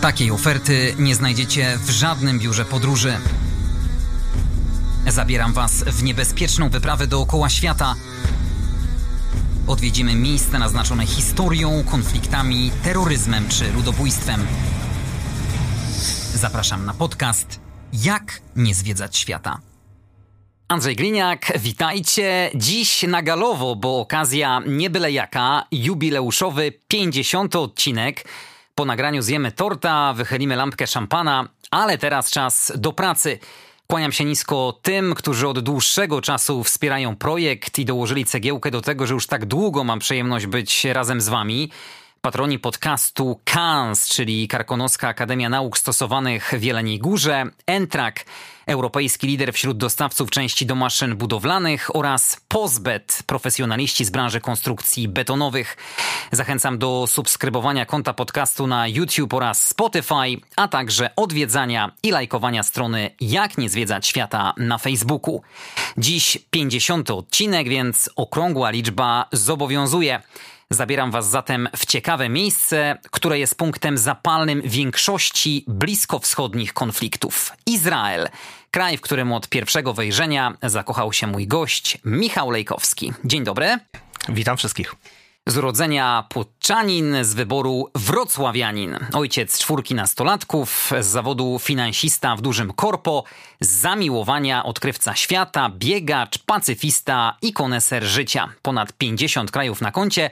Takiej oferty nie znajdziecie w żadnym biurze podróży. Zabieram Was w niebezpieczną wyprawę dookoła świata. Odwiedzimy miejsca naznaczone historią, konfliktami, terroryzmem czy ludobójstwem. Zapraszam na podcast Jak nie zwiedzać świata. Andrzej Gliniak, witajcie. Dziś na galowo, bo okazja nie byle jaka, jubileuszowy 50 odcinek. Po nagraniu zjemy torta, wychylimy lampkę szampana, ale teraz czas do pracy. Kłaniam się nisko tym, którzy od dłuższego czasu wspierają projekt i dołożyli cegiełkę do tego, że już tak długo mam przyjemność być razem z wami. Patroni podcastu KANS, czyli Karkonoska Akademia Nauk Stosowanych w Jeleniej Górze, Entrak, europejski lider wśród dostawców części do maszyn budowlanych oraz Pozbet, profesjonaliści z branży konstrukcji betonowych. Zachęcam do subskrybowania konta podcastu na YouTube oraz Spotify, a także odwiedzania i lajkowania strony Jak nie zwiedzać świata na Facebooku. Dziś 50 odcinek, więc okrągła liczba zobowiązuje. Zabieram Was zatem w ciekawe miejsce, które jest punktem zapalnym większości bliskowschodnich konfliktów. Izrael. Kraj, w którym od pierwszego wejrzenia zakochał się mój gość, Michał Lejkowski. Dzień dobry. Witam wszystkich. Z urodzenia Płotczanin, z wyboru Wrocławianin. Ojciec czwórki nastolatków, z zawodu finansista w dużym korpo, z zamiłowania odkrywca świata, biegacz, pacyfista i koneser życia. Ponad 50 krajów na koncie,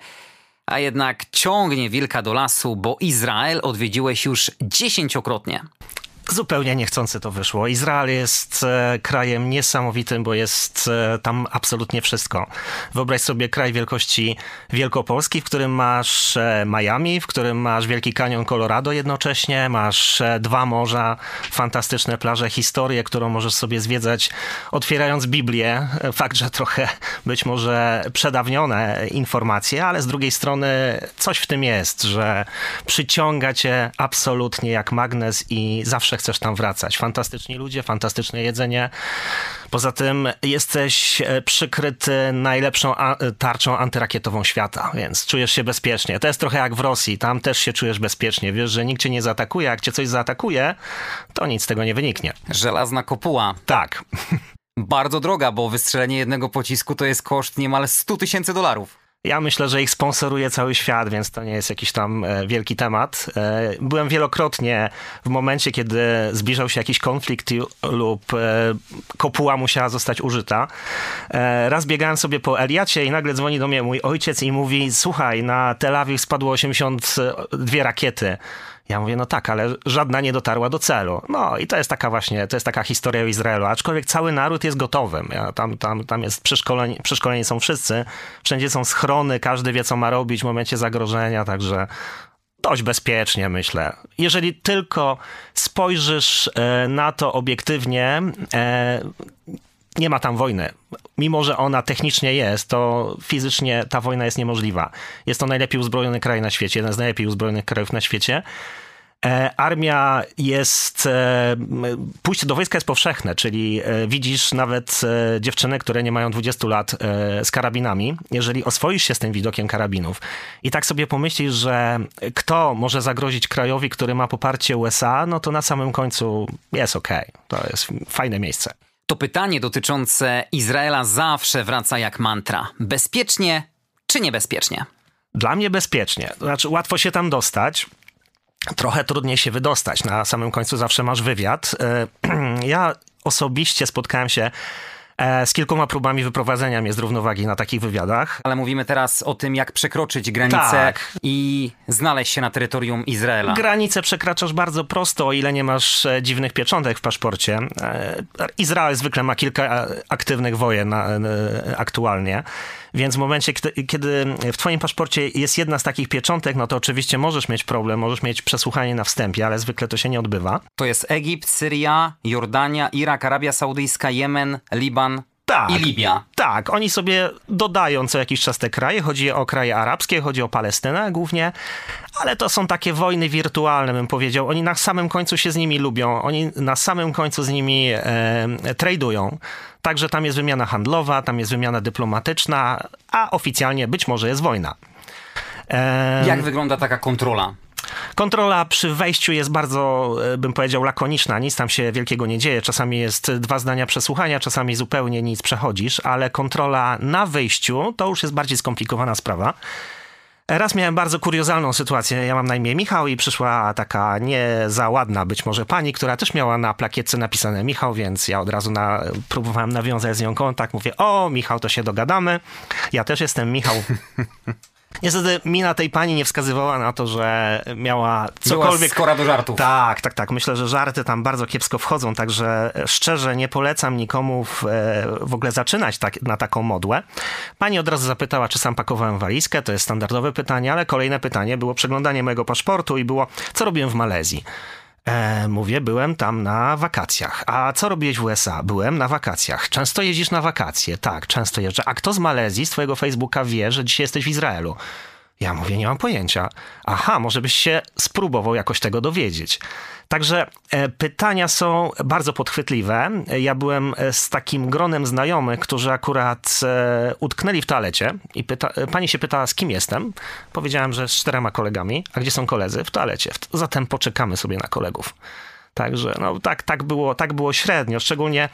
a jednak ciągnie wilka do lasu, bo Izrael odwiedziłeś już dziesięciokrotnie. Zupełnie niechcący to wyszło. Izrael jest e, krajem niesamowitym, bo jest e, tam absolutnie wszystko. Wyobraź sobie kraj wielkości Wielkopolski, w którym masz e, Miami, w którym masz Wielki Kanion Colorado jednocześnie, masz dwa morza, fantastyczne plaże, historię, którą możesz sobie zwiedzać otwierając Biblię. Fakt, że trochę być może przedawnione informacje, ale z drugiej strony coś w tym jest, że przyciąga cię absolutnie jak magnes i zawsze zawsze chcesz tam wracać. Fantastyczni ludzie, fantastyczne jedzenie. Poza tym jesteś e, przykryty najlepszą tarczą antyrakietową świata, więc czujesz się bezpiecznie. To jest trochę jak w Rosji, tam też się czujesz bezpiecznie. Wiesz, że nikt cię nie zaatakuje, jak cię coś zaatakuje, to nic z tego nie wyniknie. Żelazna kopuła. Tak. Bardzo droga, bo wystrzelenie jednego pocisku to jest koszt niemal 100 tysięcy dolarów. Ja myślę, że ich sponsoruje cały świat, więc to nie jest jakiś tam e, wielki temat. E, byłem wielokrotnie w momencie, kiedy zbliżał się jakiś konflikt lub e, kopuła musiała zostać użyta. Raz biegałem sobie po Eliacie i nagle dzwoni do mnie mój ojciec i mówi: Słuchaj, na Tel Awiw spadło 82 rakiety. Ja mówię, no tak, ale żadna nie dotarła do celu. No i to jest taka właśnie, to jest taka historia o Izraelu, aczkolwiek cały naród jest gotowym. Ja, tam, tam, tam jest przeszkoleni, przeszkoleni są wszyscy, wszędzie są schrony, każdy wie, co ma robić w momencie zagrożenia, także dość bezpiecznie, myślę. Jeżeli tylko spojrzysz e, na to obiektywnie, e, nie ma tam wojny. Mimo, że ona technicznie jest, to fizycznie ta wojna jest niemożliwa. Jest to najlepiej uzbrojony kraj na świecie, jeden z najlepiej uzbrojonych krajów na świecie. E, armia jest, e, pójście do wojska jest powszechne, czyli e, widzisz nawet dziewczyny, które nie mają 20 lat z karabinami. Jeżeli oswoisz się z tym widokiem karabinów i tak sobie pomyślisz, że kto może zagrozić krajowi, który ma poparcie USA, no to na samym końcu jest ok. To jest fajne miejsce. To pytanie dotyczące Izraela zawsze wraca jak mantra. Bezpiecznie czy niebezpiecznie? Dla mnie bezpiecznie. Znaczy, łatwo się tam dostać. Trochę trudniej się wydostać. Na samym końcu zawsze masz wywiad. E, ja osobiście spotkałem się z kilkoma próbami wyprowadzenia mnie z równowagi na takich wywiadach. Ale mówimy teraz o tym, jak przekroczyć granicę tak. i znaleźć się na terytorium Izraela. Granicę przekraczasz bardzo prosto, o ile nie masz e, dziwnych pieczątek w paszporcie. E, Izrael zwykle ma kilka aktywnych wojen aktualnie. Więc w momencie, kiedy w twoim paszporcie jest jedna z takich pieczątek, no to oczywiście możesz mieć problem, możesz mieć przesłuchanie na wstępie, ale zwykle to się nie odbywa. To jest Egipt, Syria, Jordania, Irak, Arabia Saudyjska, Jemen, Liban, tak, i Libia. Tak, oni sobie dodają co jakiś czas te kraje. Chodzi o kraje arabskie, chodzi o Palestynę głównie, ale to są takie wojny wirtualne, bym powiedział. Oni na samym końcu się z nimi lubią, oni na samym końcu z nimi e, tradują. Także tam jest wymiana handlowa, tam jest wymiana dyplomatyczna, a oficjalnie być może jest wojna. E, Jak wygląda taka kontrola? Kontrola przy wejściu jest bardzo, e, bym powiedział, lakoniczna. Nic tam się wielkiego nie dzieje. Czasami jest dwa zdania przesłuchania, czasami zupełnie nic przechodzisz, ale kontrola na wyjściu to już jest bardziej skomplikowana sprawa. Raz miałem bardzo kuriozalną sytuację. Ja mam na imię Michał i przyszła taka nie za ładna być może pani, która też miała na plakietce napisane Michał, więc ja od razu na, próbowałem nawiązać z nią kontakt. Mówię, o Michał, to się dogadamy. Ja też jestem Michał. Niestety mina tej pani nie wskazywała na to, że miała cokolwiek... Była skora do żartów. Tak, tak, tak. Myślę, że żarty tam bardzo kiepsko wchodzą, także szczerze nie polecam nikomu w, e, w ogóle zaczynać tak, na taką modłę. Pani od razu zapytała, czy sam pakowałem walizkę, to jest standardowe pytanie, ale kolejne pytanie było przeglądanie mojego paszportu i było, co robiłem w Malezji. E, mówię, byłem tam na wakacjach. A co robiłeś w USA? Byłem na wakacjach. Często jeździsz na wakacje? Tak, często jeżdżę. A kto z Malezji, z twojego Facebooka wie, że dzisiaj jesteś w Izraelu? Ja mówię, nie mam pojęcia. Aha, może byś się spróbował jakoś tego dowiedzieć. Także e, pytania są bardzo podchwytliwe. Ja byłem e, z takim gronem znajomych, którzy akurat e, utknęli w toalecie i pyta, pani się pytała, z kim jestem. Powiedziałem, że z czterema kolegami. A gdzie są koledzy? W toalecie. Zatem poczekamy sobie na kolegów. Także no, tak, tak, było, tak było średnio, szczególnie,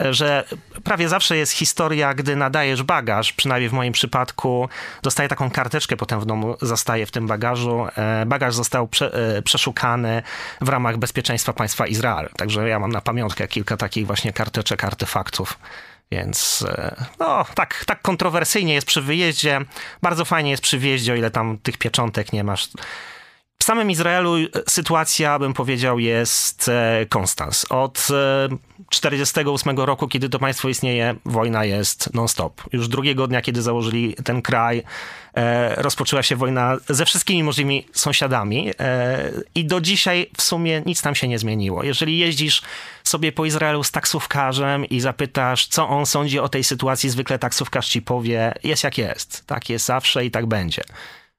e, że prawie zawsze jest historia, gdy nadajesz bagaż, przynajmniej w moim przypadku, dostaję taką karteczkę, potem w domu zostaje w tym bagażu. E, bagaż został prze, e, przeszukany w ramach bezpieczeństwa państwa Izrael. Także ja mam na pamiątkę kilka takich właśnie karteczek, artefaktów. Więc no, tak, tak kontrowersyjnie jest przy wyjeździe. Bardzo fajnie jest przy wjeździe, o ile tam tych pieczątek nie masz. W samym Izraelu e, sytuacja, bym powiedział, jest e, konstans. Od 1948 e, roku, kiedy to państwo istnieje, wojna jest non-stop. Już drugiego dnia, kiedy założyli ten kraj, rozpoczęła się wojna ze wszystkimi możliwymi sąsiadami i do dzisiaj w sumie nic tam się nie zmieniło. Jeżeli jeździsz sobie po Izraelu z taksówkarzem i zapytasz, co on sądzi o tej sytuacji, zwykle taksówkarz ci powie, jest jak jest. Tak jest zawsze i tak będzie.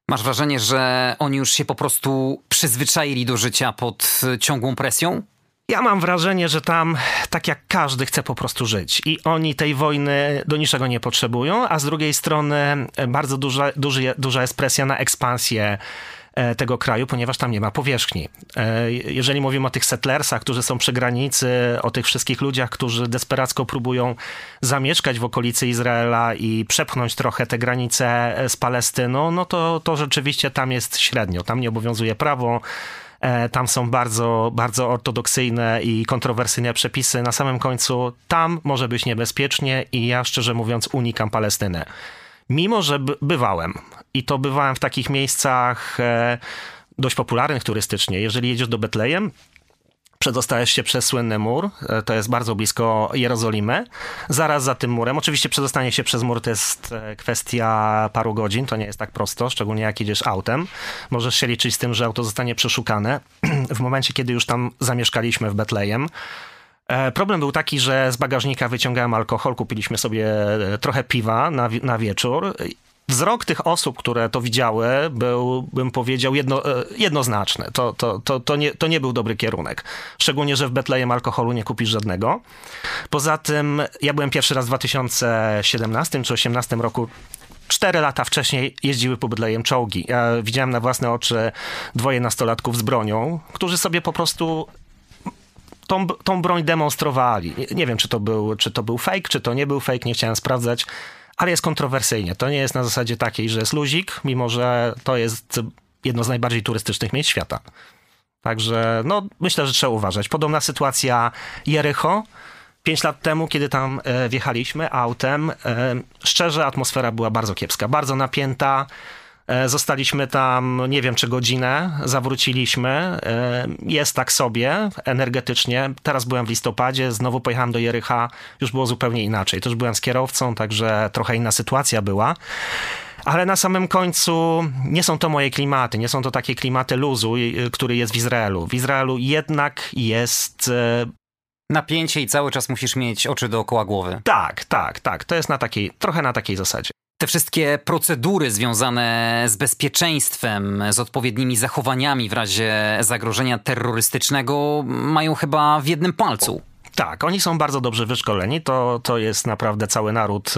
Masz wrażenie, że oni już się po prostu przyzwyczaili do życia pod ciągłą presją? Ja mam wrażenie, że tam tak jak każdy chce po prostu żyć i oni tej wojny do niczego nie potrzebują, a z drugiej strony bardzo duża, duży, duża jest presja na ekspansję E, tego kraju, ponieważ tam nie ma powierzchni. E, jeżeli mówimy o tych settlersach, którzy są przy granicy, o tych wszystkich ludziach, którzy desperacko próbują zamieszkać w okolicy Izraela i przepchnąć trochę te granice e, z Palestyną, no to, to rzeczywiście tam jest średnio. Tam nie obowiązuje prawo. Tam są bardzo, bardzo ortodoksyjne i kontrowersyjne przepisy. Na samym końcu tam może być niebezpiecznie i ja szczerze mówiąc unikam Palestynę. Mimo, że bywałem i to bywałem w takich miejscach e, dość popularnych turystycznie. Jeżeli jedziesz do Betlejem, przedostajesz się przez słynny mur, e, to jest bardzo blisko Jerozolimy. Zaraz za tym murem, oczywiście przedostanie się przez mur to jest e, kwestia paru godzin, to nie jest tak prosto, szczególnie jak jedziesz autem. Możesz się liczyć z tym, że auto zostanie przeszukane. W momencie, kiedy już tam zamieszkaliśmy w Betlejem, problem był taki, że z bagażnika wyciągałem alkohol, kupiliśmy sobie e, trochę piwa na, na wieczór. Wzrok tych osób, które to widziały, był, bym powiedział, jedno, e, jednoznaczny. To, to, to, to, nie, to nie był dobry kierunek. Szczególnie, że w Betlejem alkoholu nie kupisz żadnego. Poza tym, ja byłem pierwszy raz w 2017 czy 2018 roku Cztery lata wcześniej jeździły po Betlejem czołgi. Ja widziałem na własne oczy dwoje nastolatków z bronią, którzy sobie po prostu tą, tą broń demonstrowali. Nie wiem, czy to, był, czy to był fake, czy to nie był fake, nie chciałem sprawdzać, ale jest kontrowersyjnie. To nie jest na zasadzie takiej, że jest luzik, mimo że to jest jedno z najbardziej turystycznych miejsc świata. Także no, myślę, że trzeba uważać. Podobna sytuacja Jericho. Pięć lat temu, kiedy tam e, wjechaliśmy autem, e, szczerze atmosfera była bardzo kiepska, bardzo napięta. E, zostaliśmy tam, nie wiem czy godzinę, zawróciliśmy. E, jest tak sobie energetycznie. Teraz byłem w listopadzie, znowu pojechałem do Jericha, już było zupełnie inaczej. Też byłem z kierowcą, także trochę inna sytuacja była. Ale na samym końcu nie są to moje klimaty, nie są to takie klimaty luzu, który jest w Izraelu. W Izraelu jednak jest e, napięcie i cały czas musisz mieć oczy dookoła głowy. Tak, tak, tak. To jest na takiej, trochę na takiej zasadzie te wszystkie procedury związane z bezpieczeństwem, z odpowiednimi zachowaniami w razie zagrożenia terrorystycznego mają chyba w jednym palcu. Tak, oni są bardzo dobrze wyszkoleni. To, to jest naprawdę cały naród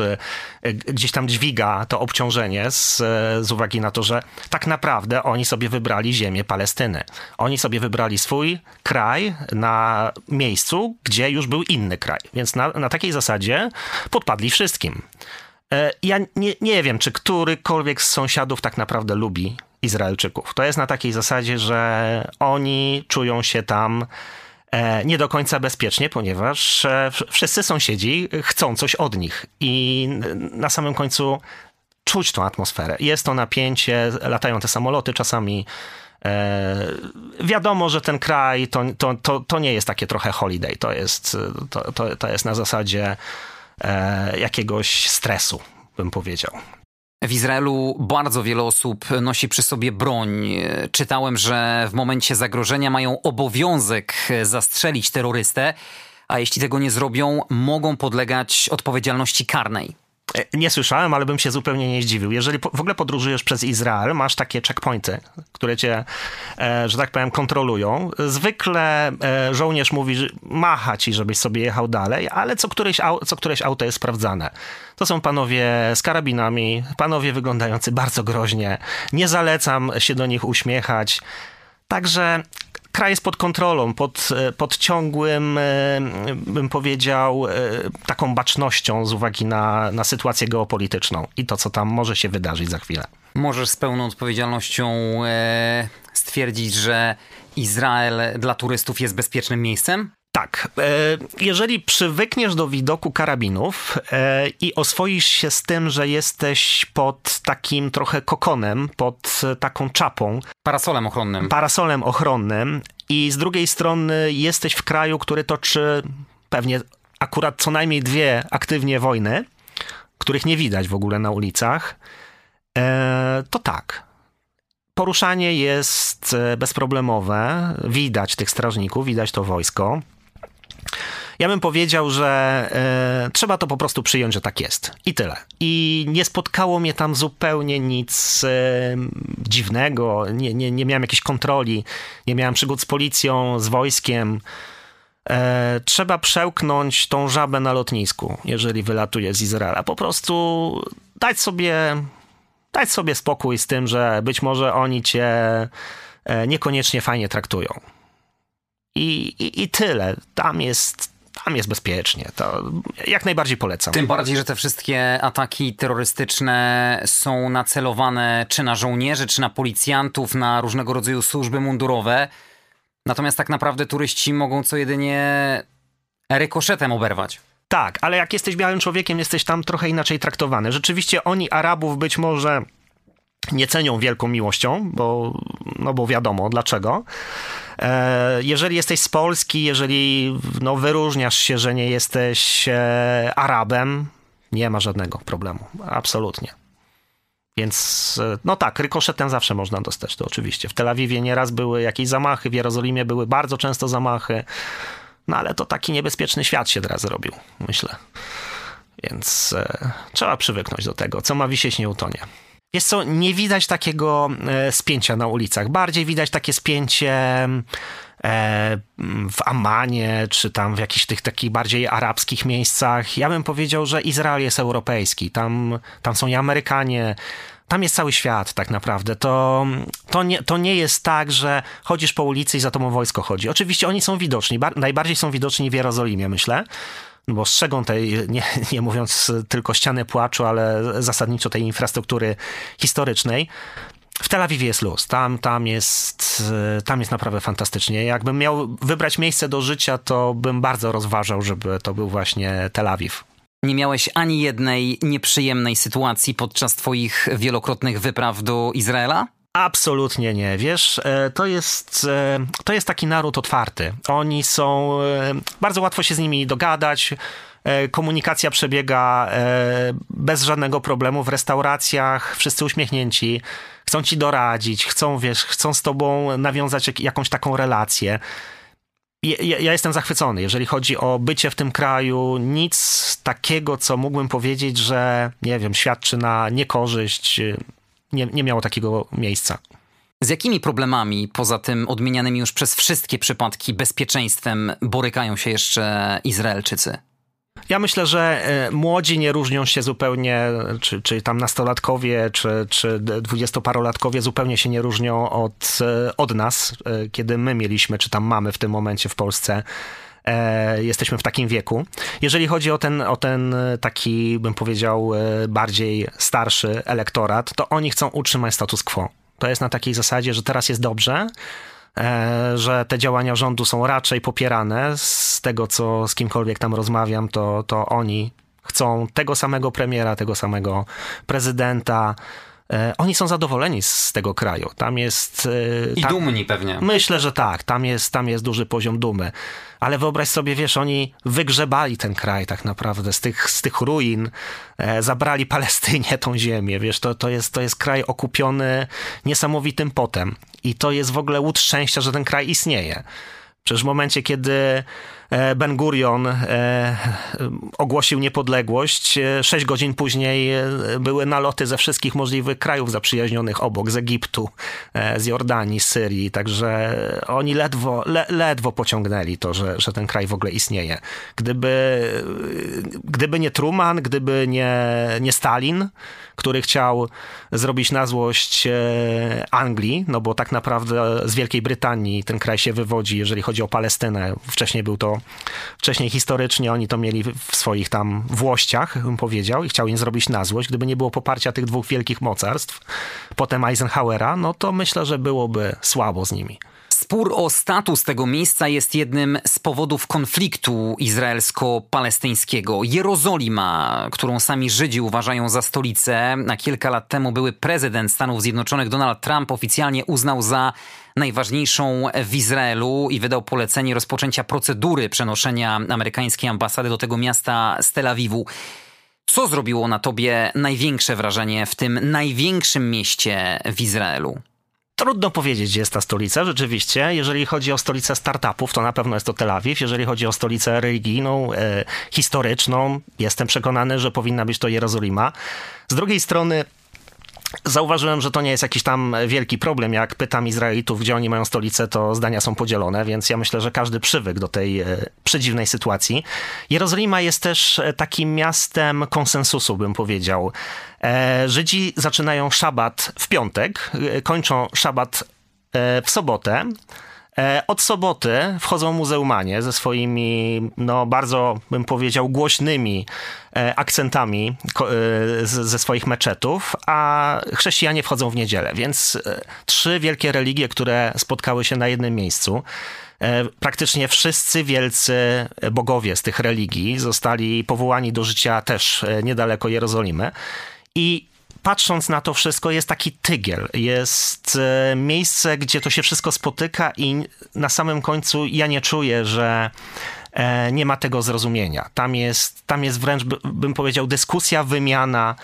e, gdzieś tam dźwiga to obciążenie z, e, z uwagi na to, że tak naprawdę oni sobie wybrali ziemię Palestyny. Oni sobie wybrali swój kraj na miejscu, gdzie już był inny kraj. Więc na, na takiej zasadzie podpadli wszystkim. E, ja nie, nie wiem, czy którykolwiek z sąsiadów tak naprawdę lubi Izraelczyków. To jest na takiej zasadzie, że oni czują się tam E, nie do końca bezpiecznie, ponieważ e, wszyscy sąsiedzi chcą coś od nich i na samym końcu czuć tą atmosferę. Jest to napięcie, latają te samoloty czasami. Wiadomo, że ten kraj to, to, to, to nie jest takie trochę holiday, to jest, to, to, to jest na zasadzie jakiegoś stresu, bym powiedział. W Izraelu bardzo wiele osób nosi przy sobie broń. Czytałem, że w momencie zagrożenia mają obowiązek zastrzelić terrorystę, a jeśli tego nie zrobią, mogą podlegać odpowiedzialności karnej. E, nie słyszałem, ale bym się zupełnie nie zdziwił. Jeżeli w ogóle podróżujesz przez Izrael, masz takie checkpointy, które cię, e, że tak powiem, kontrolują. Zwykle e, żołnierz mówi, że macha ci, żebyś sobie jechał dalej, ale co któreś, co któreś auto jest sprawdzane. To są panowie z karabinami, panowie wyglądający bardzo groźnie. Nie zalecam się do nich uśmiechać. Także kraj jest pod kontrolą, pod, e, pod ciągłym, e, bym powiedział, e, taką bacznością z uwagi na, na sytuację geopolityczną i to, co tam może się wydarzyć za chwilę. Możesz z pełną odpowiedzialnością stwierdzić, że Izrael dla turystów jest bezpiecznym miejscem? Tak, jeżeli przywykniesz do widoku karabinów i oswoisz się z tym, że jesteś pod takim trochę kokonem, pod taką czapą. Parasolem ochronnym. Parasolem ochronnym i z drugiej strony jesteś w kraju, który toczy pewnie akurat co najmniej dwie aktywnie wojny, których nie widać w ogóle na ulicach, e, to tak. Poruszanie jest e, bezproblemowe, widać tych strażników, widać to wojsko. Ja bym powiedział, że e, trzeba to po prostu przyjąć, że tak jest. I tyle. I nie spotkało mnie tam zupełnie nic e, dziwnego. Nie, nie, nie miałem jakiejś kontroli, nie miałem przygód z policją, z wojskiem. E, trzeba przełknąć tą żabę na lotnisku, jeżeli wylatuje z Izraela. Po prostu dać sobie, dać sobie spokój z tym, że być może oni cię niekoniecznie fajnie traktują. I, i, I tyle. Tam jest tam jest bezpiecznie. To jak najbardziej polecam. Tym bardziej, że te wszystkie ataki terrorystyczne są nacelowane czy na żołnierzy, czy na policjantów, na różnego rodzaju służby mundurowe. Natomiast tak naprawdę turyści mogą co jedynie rykoszetem oberwać. Tak, ale jak jesteś białym człowiekiem, jesteś tam trochę inaczej traktowany. Rzeczywiście oni Arabów być może nie cenią wielką miłością, bo, no bo wiadomo dlaczego. E, jeżeli jesteś z Polski, jeżeli no, wyróżniasz się, że nie jesteś e, Arabem, nie ma żadnego problemu. Absolutnie. Więc e, no tak, rykoszetem zawsze można dostać to oczywiście. W Tel Awiwie nieraz były jakieś zamachy, w Jerozolimie były bardzo często zamachy, no ale to taki niebezpieczny świat się teraz zrobił, myślę. Więc e, trzeba przywyknąć do tego. Co ma wisieć, nie utonie. Jest co, nie widać takiego e, spięcia na ulicach. Bardziej widać takie spięcie e, w Amanie, czy tam w jakichś tych takich bardziej arabskich miejscach. Ja bym powiedział, że Izrael jest europejski. Tam, tam są i Amerykanie, tam jest cały świat tak naprawdę. To, to, nie, to nie jest tak, że chodzisz po ulicy i za tobą wojsko chodzi. Oczywiście oni są widoczni, najbardziej są widoczni w Jerozolimie, myślę, bo strzegą tej, nie, nie mówiąc tylko ściany płaczu, ale zasadniczo tej infrastruktury historycznej. W Tel Awiwie jest luz, tam, tam, jest, tam jest naprawdę fantastycznie. Jakbym miał wybrać miejsce do życia, to bym bardzo rozważał, żeby to był właśnie Tel Awiw. Nie miałeś ani jednej nieprzyjemnej sytuacji podczas Twoich wielokrotnych wypraw do Izraela? Absolutnie nie. Wiesz, e, to jest, e, to jest taki naród otwarty. Oni są, e, bardzo łatwo się z nimi dogadać. Komunikacja przebiega bez żadnego problemu w restauracjach, wszyscy uśmiechnięci, chcą ci doradzić, chcą, wiesz, chcą z tobą nawiązać jakąś taką relację. Ja, ja, jestem zachwycony, jeżeli chodzi o bycie w tym kraju. Nic takiego, co mógłbym powiedzieć, że nie wiem, świadczy na niekorzyść nie, nie miało takiego miejsca. Z jakimi problemami, poza tym odmienianymi już przez wszystkie przypadki bezpieczeństwem, borykają się jeszcze Izraelczycy? Ja myślę, że e, młodzi nie różnią się zupełnie, czy, czy tam nastolatkowie, czy, czy dwudziestoparolatkowie zupełnie się nie różnią od, e, od nas, e, kiedy my mieliśmy, czy tam mamy w tym momencie w Polsce jesteśmy w takim wieku. Jeżeli chodzi o ten, o ten taki, bym powiedział, bardziej starszy elektorat, to oni chcą utrzymać status quo. To jest na takiej zasadzie, że teraz jest dobrze, E, że te działania rządu są raczej popierane. Z tego, co z kimkolwiek tam rozmawiam, to, to oni chcą tego samego premiera, tego samego prezydenta. E, oni są zadowoleni z tego kraju. Tam jest. E, I tam, dumni pewnie. Myślę, że tak. Tam jest, tam jest duży poziom dumy. Ale wyobraź sobie, wiesz, oni wygrzebali ten kraj tak naprawdę z tych, z tych ruin, e, zabrali Palestynie tą ziemię, wiesz, to, to, jest, to jest kraj okupiony niesamowitym potem. I to jest w ogóle łód szczęścia, że ten kraj istnieje. Przecież w momencie, kiedy Ben Gurion e, ogłosił niepodległość, e, sześć godzin później były naloty ze wszystkich możliwych krajów zaprzyjaźnionych obok, z Egiptu, z Jordanii, z Syrii, także oni ledwo, le, ledwo pociągnęli to, że, że ten kraj w ogóle istnieje. Gdyby, gdyby nie Truman, gdyby nie, nie Stalin, który chciał zrobić na złość Anglii, no bo tak naprawdę z Wielkiej Brytanii ten kraj się wywodzi, jeżeli chodzi o Palestynę. Wcześniej był to, wcześniej historycznie oni to mieli w swoich tam włościach, bym powiedział, i chciał im zrobić na złość. Gdyby nie było poparcia tych dwóch wielkich mocarstw, potem Eisenhowera, no to myślę, że byłoby słabo z nimi. Spór o status tego miejsca jest jednym z powodów konfliktu izraelsko-palestyńskiego. Jerozolima, którą sami Żydzi uważają za stolicę, na kilka lat temu były prezydent Stanów Zjednoczonych Donald Trump oficjalnie uznał za najważniejszą w Izraelu i wydał polecenie rozpoczęcia procedury przenoszenia amerykańskiej ambasady do tego miasta z Tel Awiwu. Co zrobiło na tobie największe wrażenie w tym największym mieście w Izraelu? Trudno powiedzieć, gdzie jest ta stolica. Rzeczywiście, jeżeli chodzi o stolicę startupów, to na pewno jest to Tel Awiw. Jeżeli chodzi o stolicę religijną, e, historyczną, jestem przekonany, że powinna być to Jerozolima. Z drugiej strony, Zauważyłem, że to nie jest jakiś tam wielki problem. Jak pytam Izraelitów, gdzie oni mają stolicę, to zdania są podzielone, więc ja myślę, że każdy przywykł do tej e, przedziwnej sytuacji. Jerozolima jest też e, takim miastem konsensusu, bym powiedział. E, Żydzi zaczynają szabat w piątek, kończą szabat w sobotę. Od soboty wchodzą muzeumanie ze swoimi, no bardzo bym powiedział, głośnymi E, akcentami e, ze swoich meczetów, a chrześcijanie wchodzą w niedzielę. Więc e, trzy wielkie religie, które spotkały się na jednym miejscu. Praktycznie wszyscy wielcy bogowie z tych religii zostali powołani do życia też niedaleko Jerozolimy. I patrząc na to wszystko, jest taki tygiel, jest miejsce, gdzie to się wszystko spotyka, i na samym końcu ja nie czuję, że E, nie ma tego zrozumienia. Tam jest, tam jest wręcz, bym powiedział, dyskusja, wymiana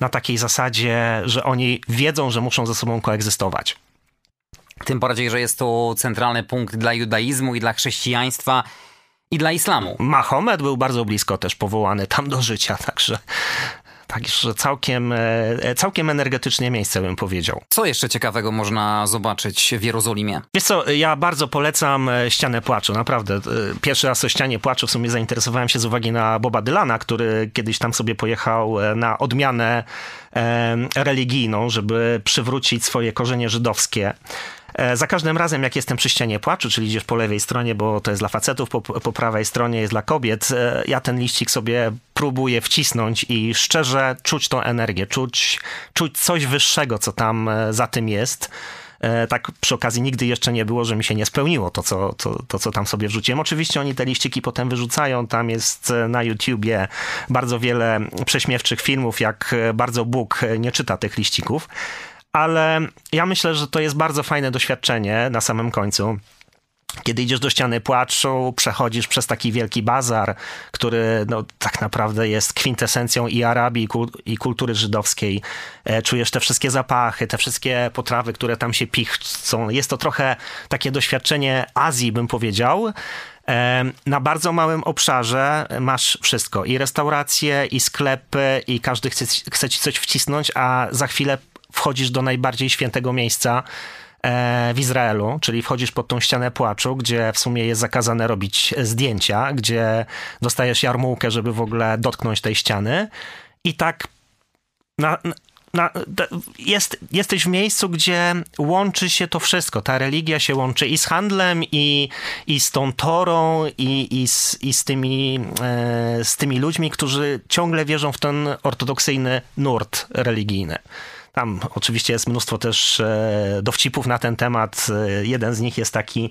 na takiej zasadzie, że oni wiedzą, że muszą ze sobą koegzystować. Tym bardziej, że jest to centralny punkt dla judaizmu i dla chrześcijaństwa i dla islamu. Mahomet był bardzo blisko też powołany tam do życia, także Także całkiem, e, całkiem energetycznie miejsce bym powiedział. Co jeszcze ciekawego można zobaczyć w Jerozolimie? Wiesz co, ja bardzo polecam e, Ścianę Płaczu, naprawdę. E, pierwszy raz o Ścianie Płaczu w sumie zainteresowałem się z uwagi na Boba Dylana, który kiedyś tam sobie pojechał na odmianę religijną, żeby przywrócić swoje korzenie żydowskie. E, za każdym razem, jak jestem przy ścianie płaczu, czyli idziesz po lewej stronie, bo to jest dla facetów, po, po prawej stronie jest dla kobiet, e, ja ten liścik sobie próbuję wcisnąć i szczerze czuć tą energię, czuć, czuć coś wyższego, co tam e, za tym jest. Tak przy okazji nigdy jeszcze nie było, że mi się nie spełniło to co, to, to, co tam sobie wrzuciłem. Oczywiście oni te liściki potem wyrzucają, tam jest na YouTubie bardzo wiele prześmiewczych filmów, jak bardzo Bóg nie czyta tych liścików ale ja myślę, że to jest bardzo fajne doświadczenie na samym końcu kiedy idziesz do ściany płaczu, przechodzisz przez taki wielki bazar, który no, tak naprawdę jest kwintesencją i Arabii, i kultury żydowskiej. E, czujesz te wszystkie zapachy, te wszystkie potrawy, które tam się pichcą. Jest to trochę takie doświadczenie Azji, bym powiedział. E, na bardzo małym obszarze masz wszystko. I restauracje, i sklepy, i każdy chce, chce ci coś wcisnąć, a za chwilę wchodzisz do najbardziej świętego miejsca w Izraelu, czyli wchodzisz pod tą ścianę płaczu, gdzie w sumie jest zakazane robić zdjęcia, gdzie dostajesz jarmułkę, żeby w ogóle dotknąć tej ściany. I tak na, na, jest, jesteś w miejscu, gdzie łączy się to wszystko. Ta religia się łączy i z handlem, i, i z tą Torą, i, i, z, i z, tymi, e, z tymi ludźmi, którzy ciągle wierzą w ten ortodoksyjny nurt religijny. Tam oczywiście jest mnóstwo też e, dowcipów na ten temat. E, jeden z nich jest taki,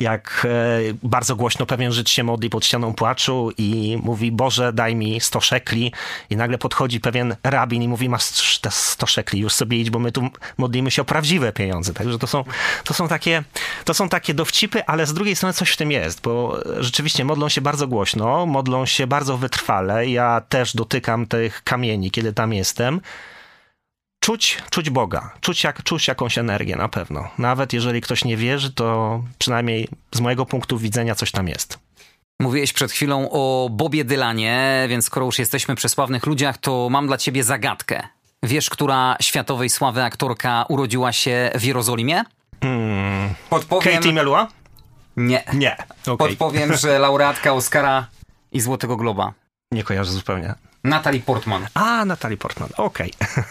jak e, bardzo głośno pewien Żyd się modli pod ścianą płaczu i mówi, Boże, daj mi 100 szekli. I nagle podchodzi pewien rabin i mówi, masz te 100 szekli, już sobie idź, bo my tu modlimy się o prawdziwe pieniądze. Także to są, to są, takie, to są takie dowcipy, ale z drugiej strony coś w tym jest, bo rzeczywiście modlą się bardzo głośno, modlą się bardzo wytrwale. Ja też dotykam tych kamieni, kiedy tam jestem czuć, czuć Boga, czuć, jak, czuć jakąś energię na pewno. Nawet jeżeli ktoś nie wierzy, to przynajmniej z mojego punktu widzenia coś tam jest. Mówiłeś przed chwilą o Bobie Dylanie, więc skoro już jesteśmy przy sławnych ludziach, to mam dla ciebie zagadkę. Wiesz, która światowej sławy aktorka urodziła się w Jerozolimie? Hmm. Podpowiem... Katie Melua? Nie. Nie. Okay. Podpowiem, że laureatka Oscara i Złotego Globa. Nie kojarzę zupełnie. Natalie Portman. A, Natalie Portman, okej. Okay.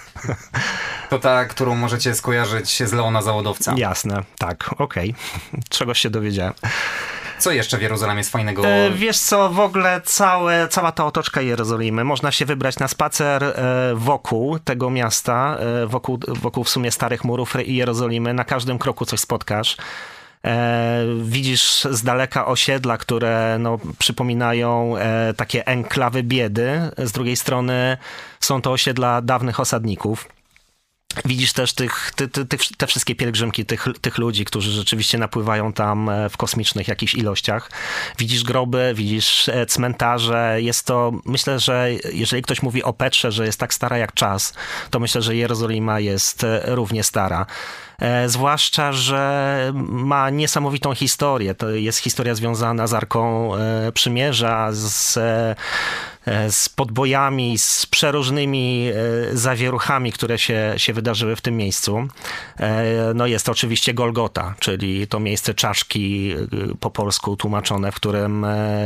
To ta, którą możecie skojarzyć z Leona Załodowca. Jasne, tak, okej. Okay. Czegoś się dowiedziałem. Co jeszcze w Jerozolimie jest fajnego? E, wiesz co, w ogóle całe, cała ta otoczka Jerozolimy. Można się wybrać na spacer e, wokół tego miasta, e, wokół, wokół w sumie starych murów Jerozolimy. Na każdym kroku coś spotkasz. E, widzisz z daleka osiedla, które no, przypominają e, takie enklawy biedy. Z drugiej strony są to osiedla dawnych osadników. Widzisz też tych, ty, ty, te wszystkie pielgrzymki tych, tych ludzi, którzy rzeczywiście napływają tam e, w kosmicznych jakichś ilościach. Widzisz groby, widzisz cmentarze. Jest to, myślę, że jeżeli ktoś mówi o Petrze, że jest tak stara jak czas, to myślę, że Jerozolima jest równie stara. E, zwłaszcza, że ma niesamowitą historię. To jest historia związana z Arką e, Przymierza, z e, z podbojami, z przeróżnymi zawieruchami, które się, się wydarzyły w tym miejscu. No jest oczywiście Golgota, czyli to miejsce czaszki po polsku tłumaczone, w którym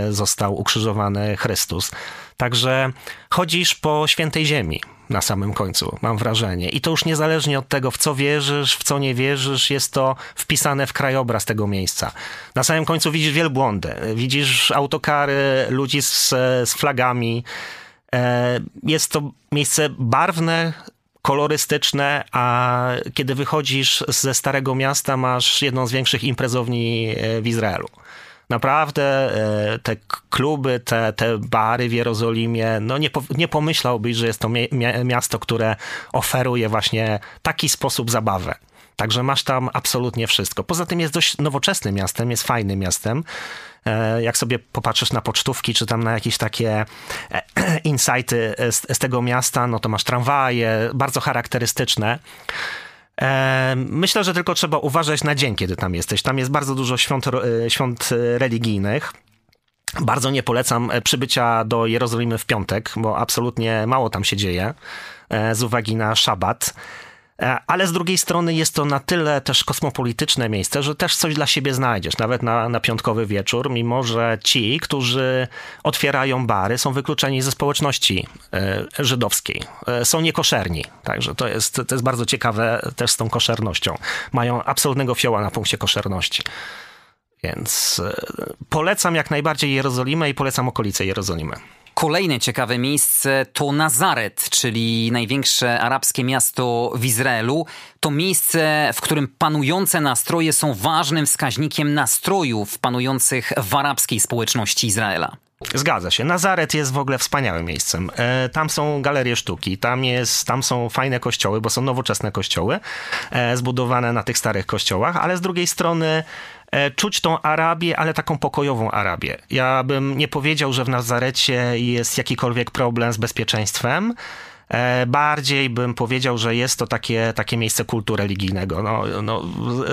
został ukrzyżowany Chrystus. Także chodzisz po świętej ziemi na samym końcu, mam wrażenie. I to już niezależnie od tego, w co wierzysz, w co nie wierzysz, jest to wpisane w krajobraz tego miejsca. Na samym końcu widzisz wielbłądy, widzisz autokary, ludzi z, z flagami. E, jest to miejsce barwne, kolorystyczne, a kiedy wychodzisz ze Starego Miasta, masz jedną z większych imprezowni e, w Izraelu. Naprawdę e, te kluby, te, te bary w Jerozolimie, no nie, nie pomyślałbyś, że jest to miasto, które oferuje właśnie taki sposób zabawy. Także masz tam absolutnie wszystko. Poza tym jest dość nowoczesnym miastem, jest fajnym miastem. E, jak sobie popatrzysz na pocztówki, czy tam na jakieś takie e, insighty z, z tego miasta, no to masz tramwaje, bardzo charakterystyczne. Myślę, że tylko trzeba uważać na dzień, kiedy tam jesteś. Tam jest bardzo dużo świąt, e, świąt e, religijnych. Bardzo nie polecam e, przybycia do Jerozolimy w piątek, bo absolutnie mało tam się dzieje z uwagi na szabat. E, ale z drugiej strony jest to na tyle też kosmopolityczne miejsce, że też coś dla siebie znajdziesz, nawet na, na piątkowy wieczór, mimo że ci, którzy otwierają bary, są wykluczeni ze społeczności e, żydowskiej. E, są niekoszerni, także to jest, to jest bardzo ciekawe też z tą koszernością. Mają absolutnego fioła na punkcie koszerności. Więc polecam jak najbardziej Jerozolimę i polecam okolice Jerozolimy. Kolejne ciekawe miejsce to Nazaret, czyli największe arabskie miasto w Izraelu. To miejsce, w którym panujące nastroje są ważnym wskaźnikiem nastrojów panujących w arabskiej społeczności Izraela. Zgadza się. Nazaret jest w ogóle wspaniałym miejscem. E, tam są galerie sztuki, tam, jest, tam są fajne kościoły, bo są nowoczesne kościoły e, zbudowane na tych starych kościołach, ale z drugiej strony czuć tą Arabię, ale taką pokojową Arabię. Ja bym nie powiedział, że w Nazarecie jest jakikolwiek problem z bezpieczeństwem. E, bardziej bym powiedział, że jest to takie, takie miejsce kultu religijnego. No, no,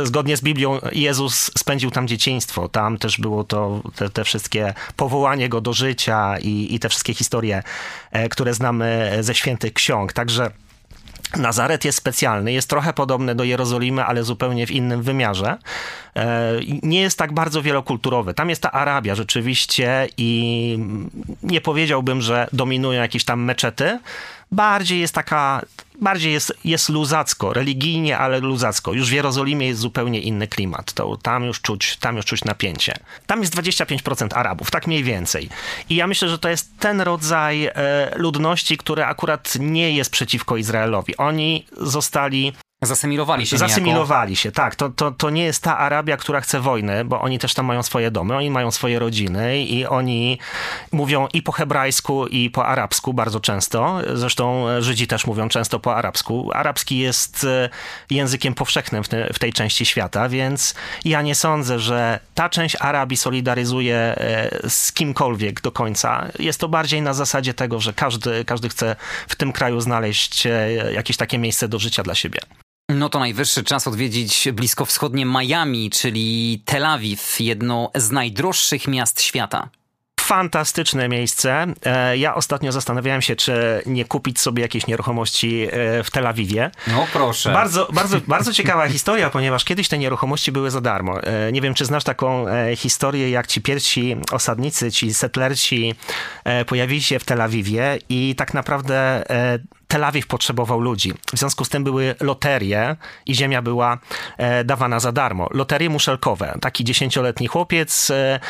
zgodnie z Biblią Jezus spędził tam dzieciństwo. Tam też było to te, te wszystkie powołanie go do życia i, i te wszystkie historie, e, które znamy ze świętych ksiąg. Także Nazaret jest specjalny, jest trochę podobny do Jerozolimy, ale zupełnie w innym wymiarze. E, nie jest tak bardzo wielokulturowy. Tam jest ta Arabia rzeczywiście i nie powiedziałbym, że dominują jakieś tam meczety. Bardziej jest taka bardziej jest, jest luzacko, religijnie, ale luzacko. Już w Jerozolimie jest zupełnie inny klimat. To, tam, już czuć, tam już czuć napięcie. Tam jest 25% Arabów, tak mniej więcej. I ja myślę, że to jest ten rodzaj e, ludności, który akurat nie jest przeciwko Izraelowi. Oni zostali Zasymilowali się Zasymilowali się, tak. To, to, to nie jest ta Arabia, która chce wojny, bo oni też tam mają swoje domy, oni mają swoje rodziny i oni mówią i po hebrajsku, i po arabsku bardzo często. Zresztą Żydzi też mówią często po arabsku. Arabski jest e, językiem powszechnym w, te, w tej części świata, więc ja nie sądzę, że ta część Arabii solidaryzuje e, z kimkolwiek do końca. Jest to bardziej na zasadzie tego, że każdy, każdy chce w tym kraju znaleźć e, jakieś takie miejsce do życia dla siebie. No to najwyższy czas odwiedzić bliskowschodnie Miami, czyli Tel Awiw, jedno z najdroższych miast świata fantastyczne miejsce. E, ja ostatnio zastanawiałem się, czy nie kupić sobie jakieś nieruchomości e, w Tel Awiwie. No proszę. Bardzo, bardzo, bardzo ciekawa historia, ponieważ kiedyś te nieruchomości były za darmo. E, nie wiem, czy znasz taką historię, jak ci pierwsi osadnicy, ci settlerci pojawili się w Tel Awiwie i tak naprawdę Tel Awiw potrzebował ludzi. W związku z tym były loterie i ziemia była e, dawana za darmo. Loterie muszelkowe. Taki dziesięcioletni chłopiec e, e,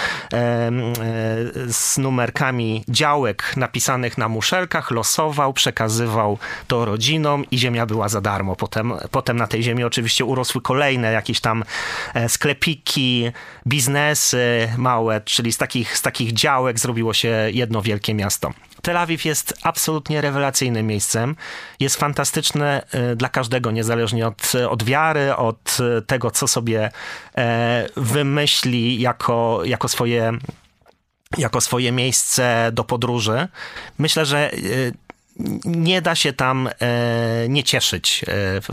z numerkami działek napisanych na muszelkach losował, przekazywał to rodzinom i ziemia była za darmo. Potem, potem na tej ziemi oczywiście urosły kolejne jakieś tam e, sklepiki, biznesy małe, czyli z takich, z takich działek zrobiło się jedno wielkie miasto. Tel Awiw jest absolutnie rewelacyjnym miejscem. Jest fantastyczne e, dla każdego, niezależnie od, od wiary, od e, tego, co sobie e, wymyśli jako, jako swoje jako swoje miejsce do podróży. Myślę, że nie da się tam nie cieszyć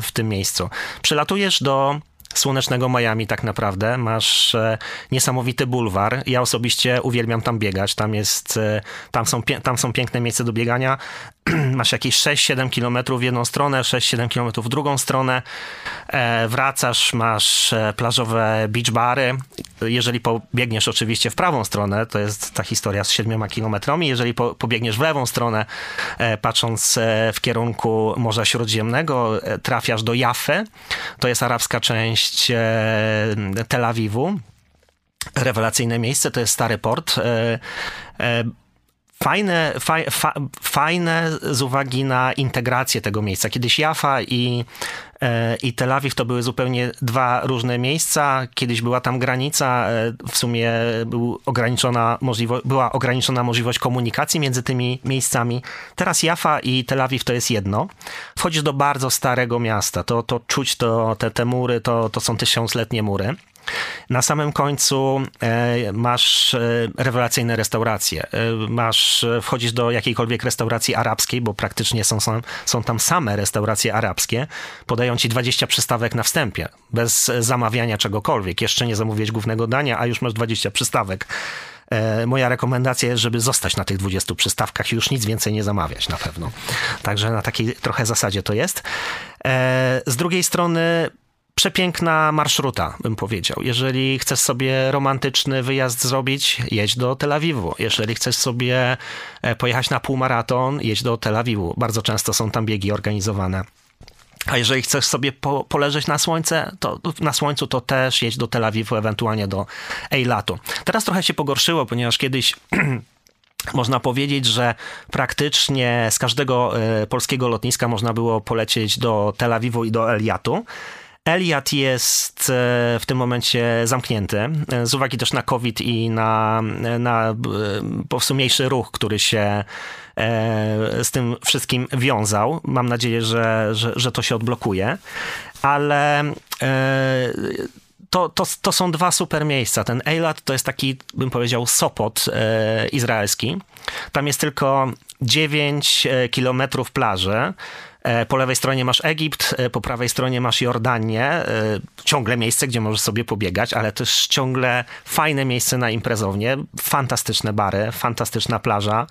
w tym miejscu. Przylatujesz do słonecznego Miami tak naprawdę. Masz e, niesamowity bulwar. Ja osobiście uwielbiam tam biegać. Tam jest, e, tam są, tam są piękne miejsca do biegania. Masz jakieś 6-7 kilometrów w jedną stronę, 6-7 kilometrów w drugą stronę. E, wracasz, masz plażowe beach bary. Jeżeli pobiegniesz oczywiście w prawą stronę, to jest ta historia z 7 kilometrami. Jeżeli po, pobiegniesz w lewą stronę, patrząc w kierunku Morza Śródziemnego, trafiasz do Jafy. To jest arabska część e, Tel Awiwu. Rewelacyjne miejsce, to jest stary port. E, e, fajne, faj, fa, fajne z uwagi na integrację tego miejsca. Kiedyś Jaffa i, i Tel Awiw to były zupełnie dwa różne miejsca. Kiedyś była tam granica, w sumie był ograniczona była ograniczona możliwość komunikacji między tymi miejscami. Teraz Jaffa i Tel Awiw to jest jedno. Wchodzisz do bardzo starego miasta, to, to czuć to, te, te mury, to, to są tysiącletnie mury. Na samym końcu e, masz e, rewelacyjne restauracje. E, masz, wchodzisz do jakiejkolwiek restauracji arabskiej, bo praktycznie są, są, tam same restauracje arabskie. Podają ci 20 przystawek na wstępie, bez zamawiania czegokolwiek. Jeszcze nie zamówiłeś głównego dania, a już masz 20 przystawek. Moja rekomendacja jest, żeby zostać na tych 20 przystawkach i już nic więcej nie zamawiać na pewno. Także na takiej trochę zasadzie to jest. Z drugiej strony przepiękna marszruta, bym powiedział. Jeżeli chcesz sobie romantyczny wyjazd zrobić, jedź do Tel Awiwu. Jeżeli chcesz sobie e, pojechać na półmaraton, jedź do Tel Awiwu. Bardzo często są tam biegi organizowane. A jeżeli chcesz sobie po, poleżeć na słońce, to na słońcu to też jedź do Tel Awiwu, ewentualnie do Eilatu. Teraz trochę się pogorszyło, ponieważ kiedyś można powiedzieć, że praktycznie z każdego e, polskiego lotniska można było polecieć do Tel Awiwu i do Eliatu. Eliat jest e, w tym momencie zamknięty e, z uwagi też na COVID i na, na e, powsumniejszy ruch, który się z tym wszystkim wiązał. Mam nadzieję, że, że, że to się odblokuje, ale to, to, to są dwa super miejsca. Ten Eilat to jest taki, bym powiedział, Sopot izraelski. Tam jest tylko 9 kilometrów plaży. E, po lewej stronie masz Egipt, e, po prawej stronie masz Jordanię. E, ciągle miejsce, gdzie możesz sobie pobiegać, ale też ciągle fajne miejsce na imprezownię. Fantastyczne bary, fantastyczna plaża.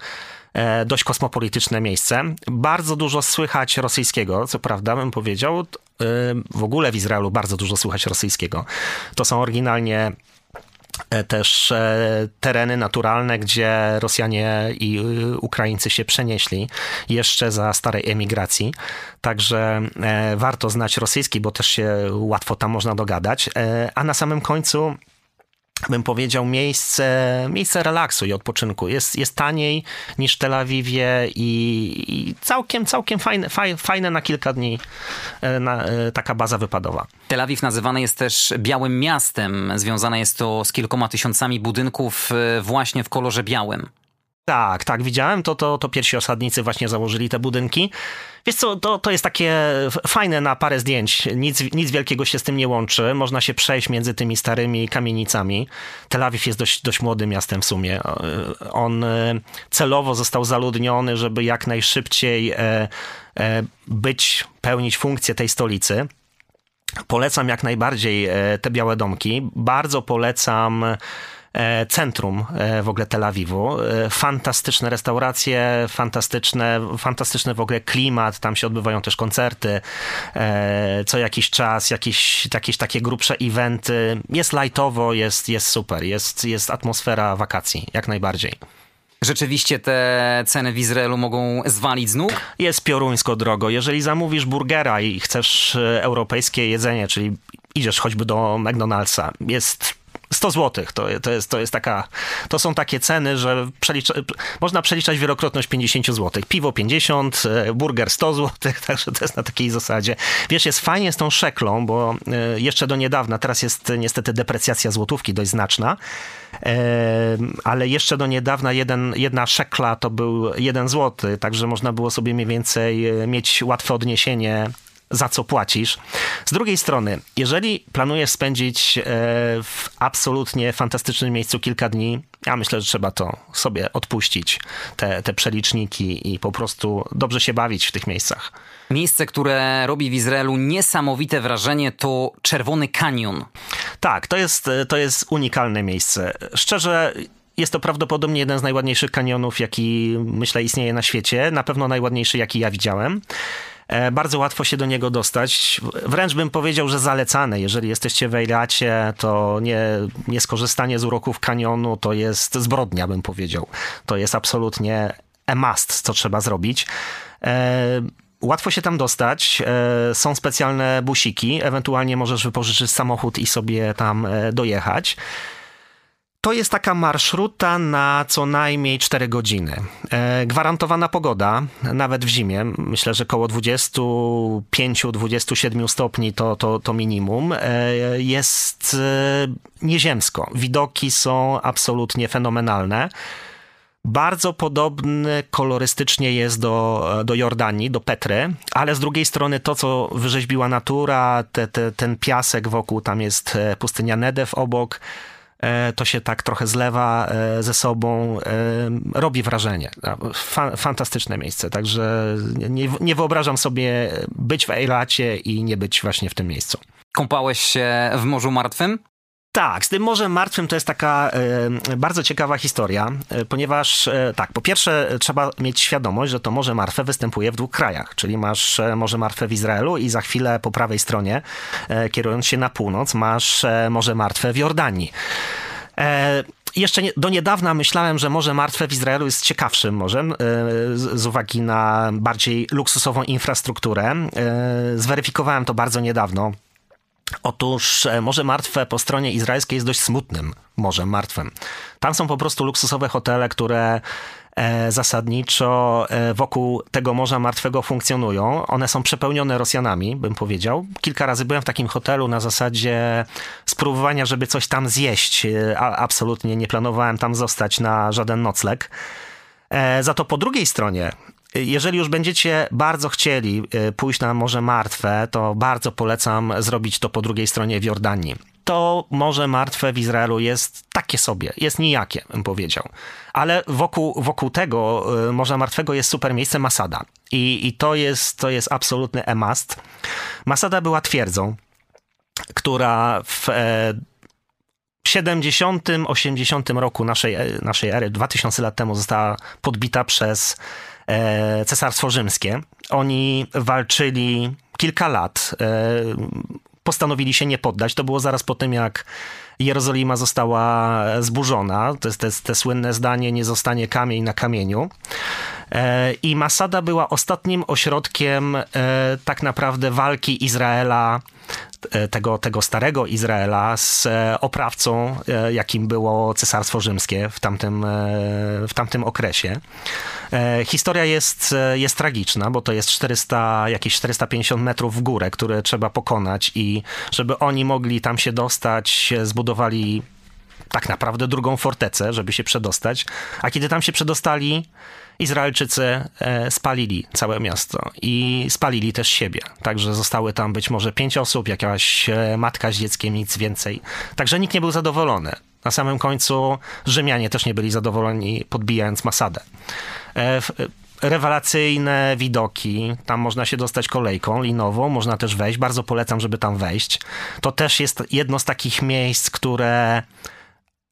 dość kosmopolityczne miejsce. Bardzo dużo słychać rosyjskiego, co prawda bym powiedział. W ogóle w Izraelu bardzo dużo słychać rosyjskiego. To są oryginalnie też e, tereny naturalne, gdzie Rosjanie i e, Ukraińcy się przenieśli jeszcze za starej emigracji. Także warto znać rosyjski, bo też się łatwo tam można dogadać. A na samym końcu bym powiedział, miejsce, miejsce relaksu i odpoczynku. Jest, jest taniej niż w Tel Awiwie i, i całkiem, całkiem fajne, fajne na kilka dni na, taka baza wypadowa. Tel Awiw nazywany jest też białym miastem. Związane jest to z kilkoma tysiącami budynków właśnie w kolorze białym. Tak, tak, widziałem. To, to, to pierwsi osadnicy właśnie założyli te budynki. Wiesz co, to, to jest takie fajne na parę zdjęć. Nic, nic wielkiego się z tym nie łączy. Można się przejść między tymi starymi kamienicami. Tel Awiw jest dość, dość młodym miastem w sumie. On e, celowo został zaludniony, żeby jak najszybciej e, e, być, pełnić funkcję tej stolicy. Polecam jak najbardziej te białe domki. Bardzo polecam E, centrum e, w ogóle Tel Awiwu. E, fantastyczne restauracje, fantastyczne, fantastyczny w ogóle klimat, tam się odbywają też koncerty, co jakiś czas, jakieś, jakieś takie grubsze eventy. Jest lightowo, jest, jest super, jest, jest atmosfera wakacji, jak najbardziej. Rzeczywiście te ceny w Izraelu mogą zwalić z nóg? Jest pioruńsko drogo. Jeżeli zamówisz burgera i chcesz europejskie jedzenie, czyli idziesz choćby do McDonald'sa, jest 100 zł to, to, jest, to jest taka, to są takie ceny, że przelicza, można przeliczać wielokrotność 50 zł. Piwo 50, e, burger 100 zł, także to jest na takiej zasadzie. Wiesz, jest fajnie z tą szeklą, bo e, jeszcze do niedawna, teraz jest niestety deprecjacja złotówki dość znaczna, e, ale jeszcze do niedawna jeden, jedna szekla to był jeden złoty, także można było sobie mniej więcej mieć łatwe odniesienie za co płacisz. Z drugiej strony, jeżeli planujesz spędzić e, w absolutnie fantastycznym miejscu kilka dni, ja myślę, że trzeba to sobie odpuścić, te, te przeliczniki i po prostu dobrze się bawić w tych miejscach. Miejsce, które robi w Izraelu niesamowite wrażenie, to Czerwony Kanion. Tak, to jest, to jest unikalne miejsce. Szczerze, jest to prawdopodobnie jeden z najładniejszych kanionów, jaki myślę istnieje na świecie. Na pewno najładniejszy, jaki ja widziałem. E, bardzo łatwo się do niego dostać. Wręcz bym powiedział, że zalecane. Jeżeli jesteście w Ejlacie, to nie, nie skorzystanie z uroków kanionu to jest zbrodnia, bym powiedział. To jest absolutnie a must, co trzeba zrobić. E, łatwo się tam dostać. E, są specjalne busiki. Ewentualnie możesz wypożyczyć samochód i sobie tam dojechać to jest taka marszruta na co najmniej 4 godziny. E, gwarantowana pogoda, nawet w zimie, myślę, że około 25-27 stopni to, to, to minimum. E, jest e, nieziemsko. Widoki są absolutnie fenomenalne. Bardzo podobny kolorystycznie jest do, do Jordanii, do Petry, ale z drugiej strony to, co wyrzeźbiła natura, te, te, ten piasek wokół, tam jest pustynia Nedew obok, to się tak trochę zlewa e, ze sobą, e, robi wrażenie. fantastyczne miejsce, także nie, nie wyobrażam sobie być w Ejlacie i nie być właśnie w tym miejscu. Kąpałeś się w Morzu Martwym? Tak, z tym Morzem Martwym to jest taka e, bardzo ciekawa historia, e, ponieważ e, tak, po pierwsze trzeba mieć świadomość, że to Morze Martwe występuje w dwóch krajach, czyli masz Morze Martwe w Izraelu i za chwilę po prawej stronie, kierując się na północ, masz Morze Martwe w Jordanii jeszcze nie, do niedawna myślałem, że Morze Martwe w Izraelu jest ciekawszym morzem z, z uwagi na bardziej luksusową infrastrukturę. Zweryfikowałem to bardzo niedawno Otóż e, Morze Martwe po stronie izraelskiej jest dość smutnym Morzem Martwym. Tam są po prostu luksusowe hotele, które e, zasadniczo e, wokół tego Morza Martwego funkcjonują. One są przepełnione Rosjanami, bym powiedział. Kilka razy byłem w takim hotelu na zasadzie spróbowania, żeby coś tam zjeść. Absolutnie nie planowałem tam zostać na żaden nocleg. Za to po drugiej stronie jeżeli już będziecie bardzo chcieli e, pójść na Morze Martwe, to bardzo polecam zrobić to po drugiej stronie w Jordanii. To Morze Martwe w Izraelu jest takie sobie, jest nijakie, bym powiedział. Ale wokół, wokół tego e, Morza Martwego jest super miejsce Masada. I, i to, jest, to jest absolutny emast. Masada była twierdzą, która w 70, 80 roku naszej, e, naszej ery, 2000 lat temu została podbita przez e, Cesarstwo Rzymskie. Oni walczyli kilka lat. E, postanowili się nie poddać. To było zaraz po tym, jak Jerozolima została zburzona. To jest te, te słynne zdanie, nie zostanie kamień na kamieniu. E, I Masada była ostatnim ośrodkiem e, tak naprawdę walki Izraela E, tego, tego starego Izraela z oprawcą, jakim było Cesarstwo Rzymskie w tamtym, w tamtym okresie. Historia jest, jest tragiczna, bo to jest 400, jakieś 450 metrów w górę, które trzeba pokonać i żeby oni mogli tam się dostać, zbudowali tak naprawdę drugą fortecę, żeby się przedostać. A kiedy tam się przedostali, Izraelczycy e, spalili całe miasto i spalili też siebie. Także zostały tam być może pięć osób, jakaś e, matka z dzieckiem, nic więcej. Także nikt nie był zadowolony. Na samym końcu Rzymianie też nie byli zadowoleni, podbijając Masadę. E, rewelacyjne widoki. Tam można się dostać kolejką linową, można też wejść. Bardzo polecam, żeby tam wejść. To też jest jedno z takich miejsc, które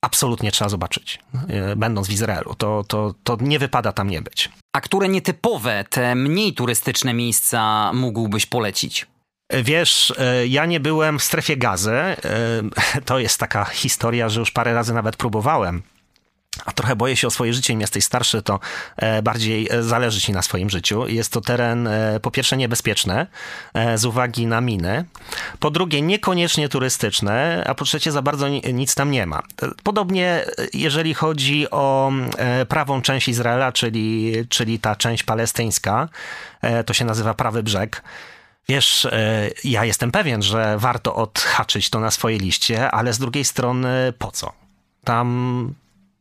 absolutnie trzeba zobaczyć, e, będąc w Izraelu. To, to, to nie wypada tam nie być. A które nietypowe, te mniej turystyczne miejsca mógłbyś polecić? E, wiesz, e, ja nie byłem w strefie gazy. To jest taka historia, że już parę razy nawet próbowałem a trochę boję się o swoje życie, im jesteś starszy, to e, bardziej e, zależy ci na swoim życiu. Jest to teren e, po pierwsze niebezpieczny z uwagi na miny, po drugie niekoniecznie turystyczny, a po trzecie za bardzo nic tam nie ma. Podobnie jeżeli chodzi o prawą część Izraela, czyli, czyli ta część palestyńska, to się nazywa Prawy Brzeg. Wiesz, ja jestem pewien, że warto odhaczyć to na swojej liście, ale z drugiej strony po co? Tam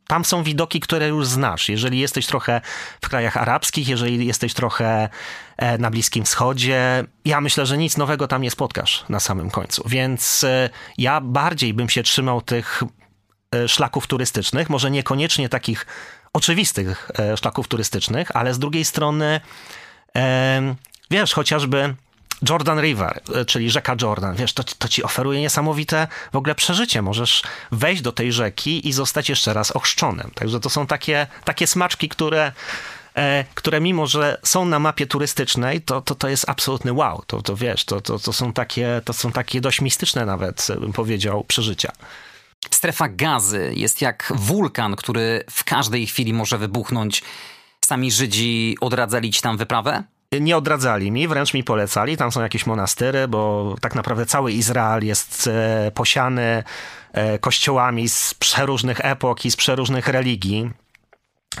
tam są widoki, które już znasz. Jeżeli jesteś trochę w krajach arabskich, jeżeli jesteś trochę e, na Bliskim Wschodzie, ja myślę, że nic nowego tam nie spotkasz na samym końcu. Więc e, ja bardziej bym się trzymał tych e, szlaków turystycznych, może niekoniecznie takich oczywistych szlaków turystycznych, ale z drugiej strony, wiesz, chociażby Jordan River, e, czyli rzeka Jordan, wiesz, to, to ci oferuje niesamowite w ogóle przeżycie. Możesz wejść do tej rzeki i zostać jeszcze raz ochrzczonym. Także to są takie, takie smaczki, które e, które mimo, że są na mapie turystycznej, to, to, to jest absolutny wow. To, to wiesz, to, to, to, są takie, to są takie dość mistyczne nawet, bym powiedział, przeżycia. Strefa gazy jest jak wulkan, który w każdej chwili może wybuchnąć. Sami Żydzi odradzali ci tam wyprawę? Nie odradzali mi, wręcz mi polecali. Tam są jakieś monastyry, bo tak naprawdę cały Izrael jest e, posiany e, kościołami z przeróżnych epok i z przeróżnych religii.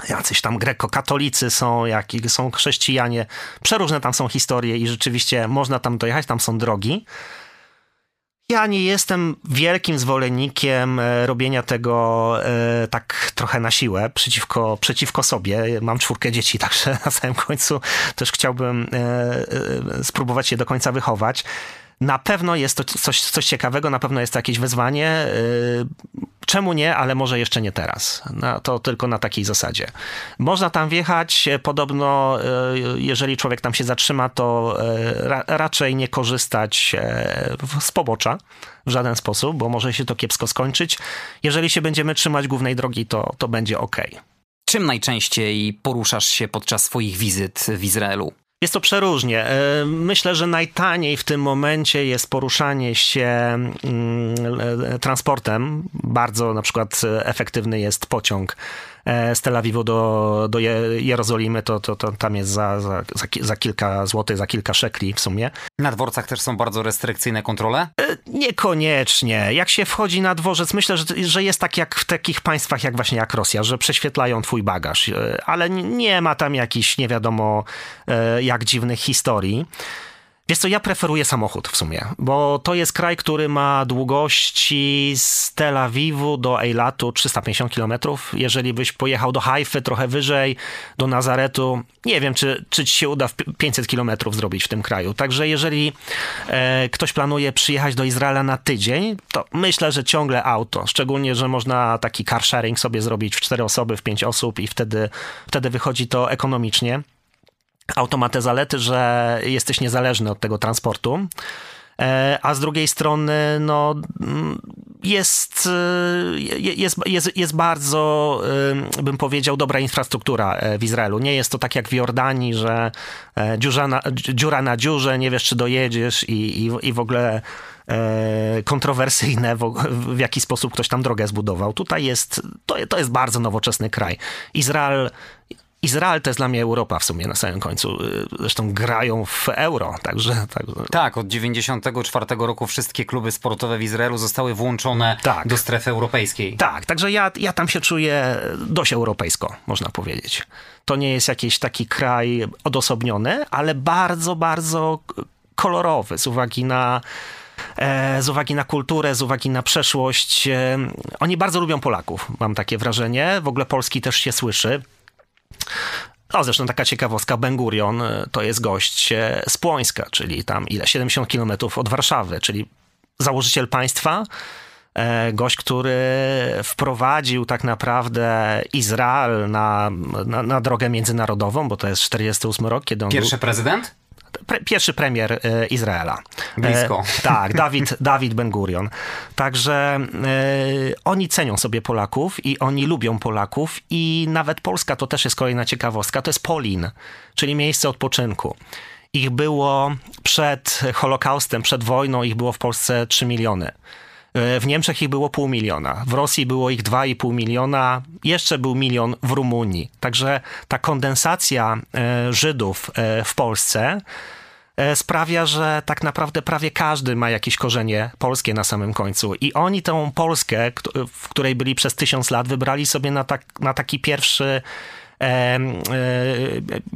Jacyś tam grekokatolicy są, jak są chrześcijanie. Przeróżne tam są historie i rzeczywiście można tam dojechać, tam są drogi. Ja nie jestem wielkim zwolennikiem e, robienia tego e, tak trochę na siłę, przeciwko, przeciwko sobie. Mam czwórkę dzieci, także na samym końcu też chciałbym e, spróbować je do końca wychować. Na pewno jest to coś, coś ciekawego, na pewno jest to jakieś wyzwanie. Y, czemu nie, ale może jeszcze nie teraz. No, to tylko na takiej zasadzie. Można tam wjechać, podobno y, jeżeli człowiek tam się zatrzyma, to y, ra, raczej nie korzystać z pobocza w żaden sposób, bo może się to kiepsko skończyć. Jeżeli się będziemy trzymać głównej drogi, to, to będzie ok. Czym najczęściej poruszasz się podczas swoich wizyt w Izraelu? Jest to przeróżnie. E, myślę, że najtaniej w tym momencie jest poruszanie się mm, e, transportem. Bardzo na przykład efektywny jest pociąg E, z Tel Awiwu do, do Jerozolimy, to, to, to tam jest za, za, za kilka złotych, za kilka szekli w sumie. Na dworcach też są bardzo restrykcyjne kontrole? E, niekoniecznie. Jak się wchodzi na dworzec, myślę, że, że jest tak jak w takich państwach jak właśnie jak Rosja, że prześwietlają twój bagaż, e, ale nie ma tam jakichś nie wiadomo jak dziwnych historii. Wiesz co, ja preferuję samochód w sumie, bo to jest kraj, który ma długości z Tel Awiwu do Eilatu 350 km. Jeżeli byś pojechał do Haify trochę wyżej, do Nazaretu, nie wiem, czy, czy ci się uda 500 km zrobić w tym kraju. Także jeżeli e, ktoś planuje przyjechać do Izraela na tydzień, to myślę, że ciągle auto. Szczególnie, że można taki car sharing sobie zrobić w 4 osoby, w 5 osób i wtedy, wtedy wychodzi to ekonomicznie. Auto te zalety, że jesteś niezależny od tego transportu. a z drugiej strony no, mm, jest, jest, jest, jest bardzo, bym powiedział, dobra infrastruktura w Izraelu. Nie jest to tak jak w Jordanii, że dziura na, dziura na dziurze, nie wiesz czy dojedziesz i, i, i w ogóle E, kontrowersyjne, w, w, jaki sposób ktoś tam drogę zbudował. Tutaj jest, to, to jest bardzo nowoczesny kraj. Izrael Izrael to jest dla mnie Europa w sumie na samym końcu. E, zresztą grają w euro, także... także... Tak, od 94 roku wszystkie kluby sportowe w Izraelu zostały włączone tak. do strefy europejskiej. Tak, także ja, ja tam się czuję dość europejsko, można powiedzieć. To nie jest jakiś taki kraj odosobniony, ale bardzo, bardzo kolorowy z uwagi na E, z uwagi na kulturę, z uwagi na przeszłość. E, oni bardzo lubią Polaków, mam takie wrażenie. W ogóle Polski też się słyszy. No, zresztą taka ciekawostka, Ben Gurion e, to jest gość z Płońska, czyli tam ile? 70 kilometrów od Warszawy, czyli założyciel państwa, gość, który wprowadził tak naprawdę Izrael na, na, na drogę międzynarodową, bo to jest 48 rok, kiedy on Pierwszy był... prezydent? Pre, pierwszy premier e, Izraela. Blisko. E, tak, Dawid, Dawid Ben Gurion. Także e, oni cenią sobie Polaków i oni lubią Polaków i nawet Polska to też jest kolejna ciekawostka, to jest Polin, czyli miejsce odpoczynku. Ich było przed Holokaustem, przed wojną, ich było w Polsce 3 miliony. E, w Niemczech ich było pół miliona, w Rosji było ich 2,5 miliona, jeszcze był milion w Rumunii. Także ta kondensacja e, Żydów e, w Polsce sprawia, że tak naprawdę prawie każdy ma jakieś korzenie polskie na samym końcu. I oni tą Polskę, w której byli przez tysiąc lat, wybrali sobie na, tak, na taki pierwszy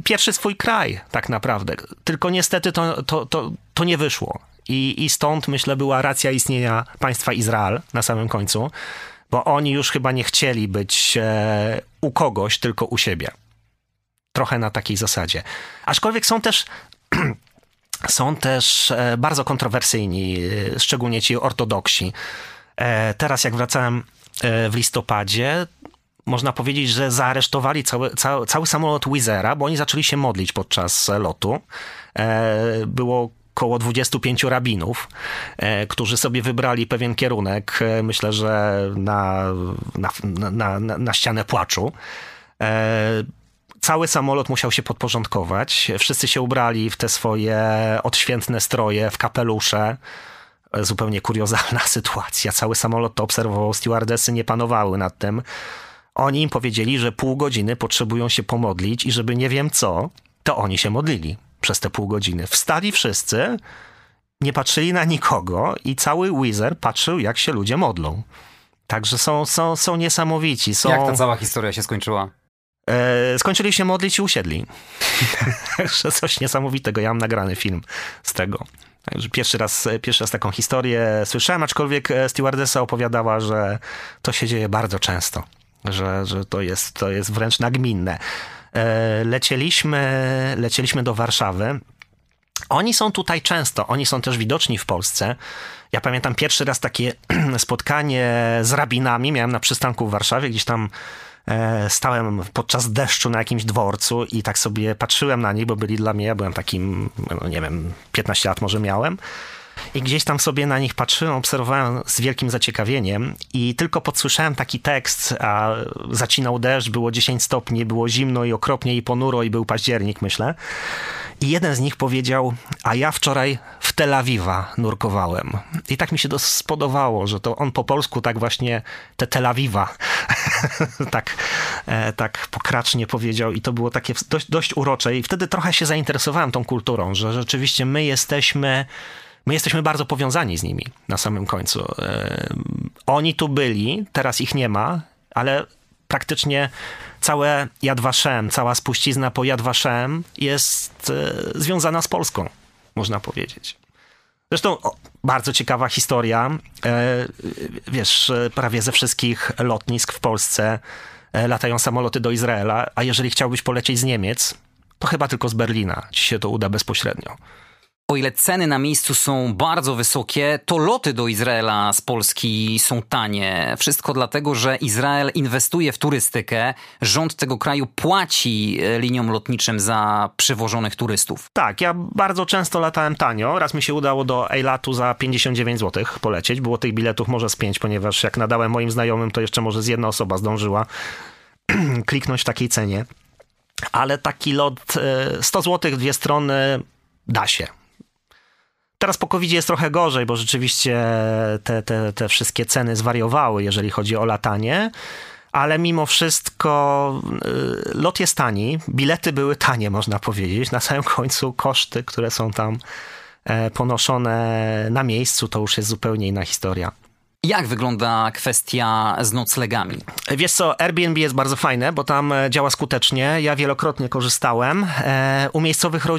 pierwszy swój kraj, tak naprawdę. Tylko niestety to, to, to, to nie wyszło. I, I stąd, myślę, była racja istnienia państwa Izrael na samym końcu, bo oni już chyba nie chcieli być e, u kogoś, tylko u siebie. Trochę na takiej zasadzie. Aczkolwiek są też. są też e, bardzo kontrowersyjni, e, szczególnie ci ortodoksi. E, teraz, jak wracałem w listopadzie, można powiedzieć, że zaaresztowali cały, cały, cały samolot Wizera, bo oni zaczęli się modlić podczas lotu. Było około 25 rabinów, e, którzy sobie wybrali pewien kierunek, e, myślę, że na, na, na, na, na ścianę płaczu. E, cały samolot musiał się podporządkować. Wszyscy się ubrali w te swoje odświętne stroje, w kapelusze. Zupełnie kuriozalna sytuacja. Cały samolot to obserwował, stewardesy nie panowały nad tym. Oni im powiedzieli, że pół godziny potrzebują się pomodlić i żeby nie wiem co, to oni się modlili przez te pół godziny. Wstali wszyscy, nie patrzyli na nikogo i cały Wizard patrzył, jak się ludzie modlą. Także są, są, są niesamowici. Są... Jak ta cała historia się skończyła? E, skończyli się modlić i usiedli. Także coś niesamowitego. Ja mam nagrany film z tego. Także pierwszy raz, pierwszy raz taką historię słyszałem, aczkolwiek e, stewardessa opowiadała, że to się dzieje bardzo często. Że, że to, jest, to jest wręcz nagminne. E, lecieliśmy, lecieliśmy do Warszawy. Oni są tutaj często, oni są też widoczni w Polsce. Ja pamiętam pierwszy raz takie spotkanie z rabinami, miałem na przystanku w Warszawie, gdzieś tam e, stałem podczas deszczu na jakimś dworcu i tak sobie patrzyłem na nich, bo byli dla mnie, ja byłem takim, no nie wiem, 15 lat może miałem. I gdzieś tam sobie na nich patrzyłem, obserwowałem z wielkim zaciekawieniem i tylko podsłyszałem taki tekst, a zacinał deszcz, było 10 stopni, było zimno i okropnie i ponuro i był październik, myślę. I jeden z nich powiedział, a ja wczoraj w Tel Awiwa nurkowałem. I tak mi się to spodobało, że to on po polsku tak właśnie te Tel Awiwa tak, e, tak pokracznie powiedział i to było takie dość, dość urocze i wtedy trochę się zainteresowałem tą kulturą, że rzeczywiście my jesteśmy my jesteśmy bardzo powiązani z nimi na samym końcu. E, oni tu byli, teraz ich nie ma, ale praktycznie całe Yad Vashem, cała spuścizna po Yad Vashem jest e, związana z Polską, można powiedzieć. Zresztą o, bardzo ciekawa historia. E, wiesz, prawie ze wszystkich lotnisk w Polsce latają samoloty do Izraela, a jeżeli chciałbyś polecieć z Niemiec, to chyba tylko z Berlina ci się to uda bezpośrednio. O ile ceny na miejscu są bardzo wysokie, to loty do Izraela z Polski są tanie. Wszystko dlatego, że Izrael inwestuje w turystykę. Rząd tego kraju płaci e, liniom lotniczym za przywożonych turystów. Tak, ja bardzo często latałem tanio. Raz mi się udało do Eilatu za 59 zł polecieć. Było tych biletów może z 5, ponieważ jak nadałem moim znajomym, to jeszcze może z jedna osoba zdążyła kliknąć w takiej cenie. Ale taki lot 100 zł, dwie strony da się Teraz po covid jest trochę gorzej, bo rzeczywiście te, te, te wszystkie ceny zwariowały, jeżeli chodzi o latanie ale mimo wszystko y, lot jest tani, bilety były tanie, można powiedzieć. Na samym końcu koszty, które są tam e, ponoszone na miejscu, to już jest zupełnie inna historia. Jak wygląda kwestia z noclegami? Wiesz co, Airbnb jest bardzo fajne, bo tam e, działa skutecznie. Ja wielokrotnie korzystałem. E, u miejscowych e,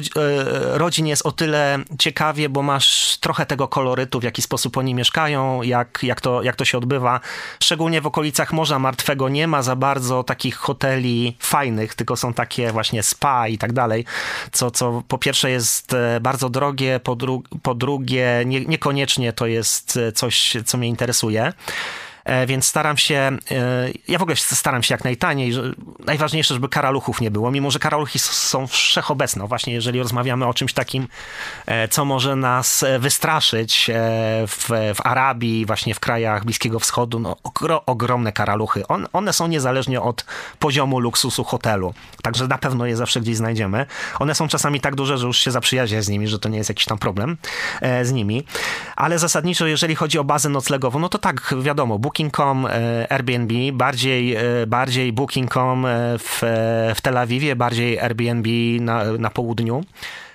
rodzin jest o tyle ciekawie, bo masz trochę tego kolorytu, w jaki sposób oni mieszkają, jak, jak, to, jak to się odbywa. Szczególnie w okolicach Morza Martwego nie ma za bardzo takich hoteli fajnych, tylko są takie właśnie spa i tak dalej, co, co po pierwsze jest bardzo drogie, po, dru po drugie nie, niekoniecznie to jest coś, co mnie interesuje interesuje. E, więc staram się, e, ja w ogóle staram się jak najtaniej, najważniejsze, żeby karaluchów nie było, mimo że karaluchy są wszechobecne, właśnie jeżeli rozmawiamy o czymś takim, e, co może nas wystraszyć w, w Arabii, właśnie w krajach Bliskiego Wschodu, no, ogromne karaluchy. On, one są niezależnie od poziomu luksusu hotelu, także na pewno je zawsze gdzieś znajdziemy. One są czasami tak duże, że już się zaprzyjaźnię z nimi, że to nie jest jakiś tam problem z nimi, ale zasadniczo, jeżeli chodzi o bazę noclegową, no to tak, wiadomo, Booking.com, e, Airbnb, bardziej, e, bardziej Booking.com e, w, w Tel Awiwie, bardziej Airbnb na, na południu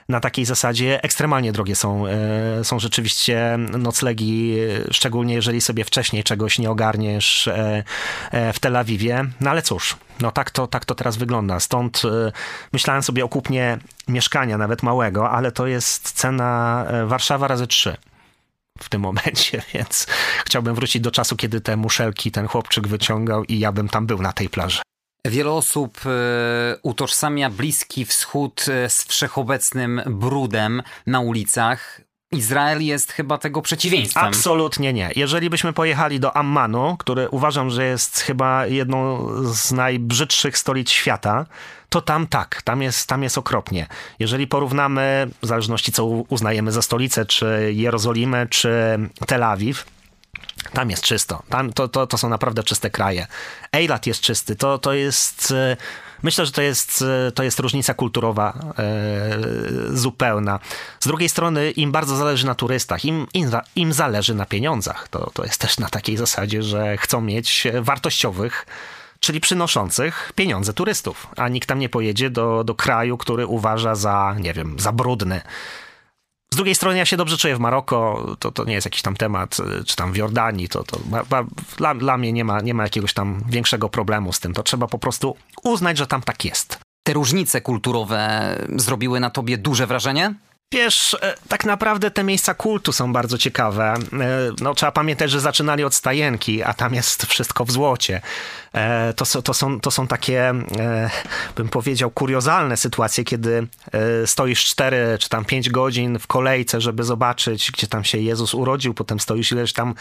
na takiej zasadzie ekstremalnie drogie są, są rzeczywiście noclegi, szczególnie jeżeli sobie wcześniej czegoś nie ogarniesz w Tel Awiwie. No ale cóż, no tak to, tak to teraz wygląda. Stąd myślałem sobie o kupnie mieszkania, nawet małego, ale to jest cena Warszawa razy trzy w tym momencie, więc chciałbym wrócić do czasu, kiedy te muszelki ten chłopczyk wyciągał i ja bym tam był na tej plaży. Wiele osób e, utożsamia Bliski Wschód e, z wszechobecnym brudem na ulicach. Izrael jest chyba tego przeciwieństwem. Absolutnie nie. Jeżeli byśmy pojechali do Ammanu, który uważam, że jest chyba jedną z najbrzydszych stolic świata, to tam tak, tam jest, tam jest okropnie. Jeżeli porównamy, w zależności co uznajemy za stolicę, czy Jerozolimę, czy Tel Awiw, tam jest czysto. Tam, to, to, to są naprawdę czyste kraje. Eilat jest czysty. To, to jest. Myślę, że to jest, to jest różnica kulturowa e, zupełna. Z drugiej strony, im bardzo zależy na turystach, im, im, im zależy na pieniądzach. To, to jest też na takiej zasadzie, że chcą mieć wartościowych czyli przynoszących pieniądze turystów, a nikt tam nie pojedzie do, do kraju, który uważa za, nie wiem, za brudny. Z drugiej strony ja się dobrze czuję w Maroko, to, to nie jest jakiś tam temat, czy tam w Jordanii, to, to dla, dla mnie nie ma, nie ma jakiegoś tam większego problemu z tym, to trzeba po prostu uznać, że tam tak jest. Te różnice kulturowe zrobiły na tobie duże wrażenie? Wiesz, e, tak naprawdę te miejsca kultu są bardzo ciekawe. E, no, trzeba pamiętać, że zaczynali od stajenki, a tam jest wszystko w złocie. E, to, to, są, to są takie, bym powiedział, kuriozalne sytuacje, kiedy stoisz 4 czy tam 5 godzin w kolejce, żeby zobaczyć, gdzie tam się Jezus urodził, potem stoisz ileś tam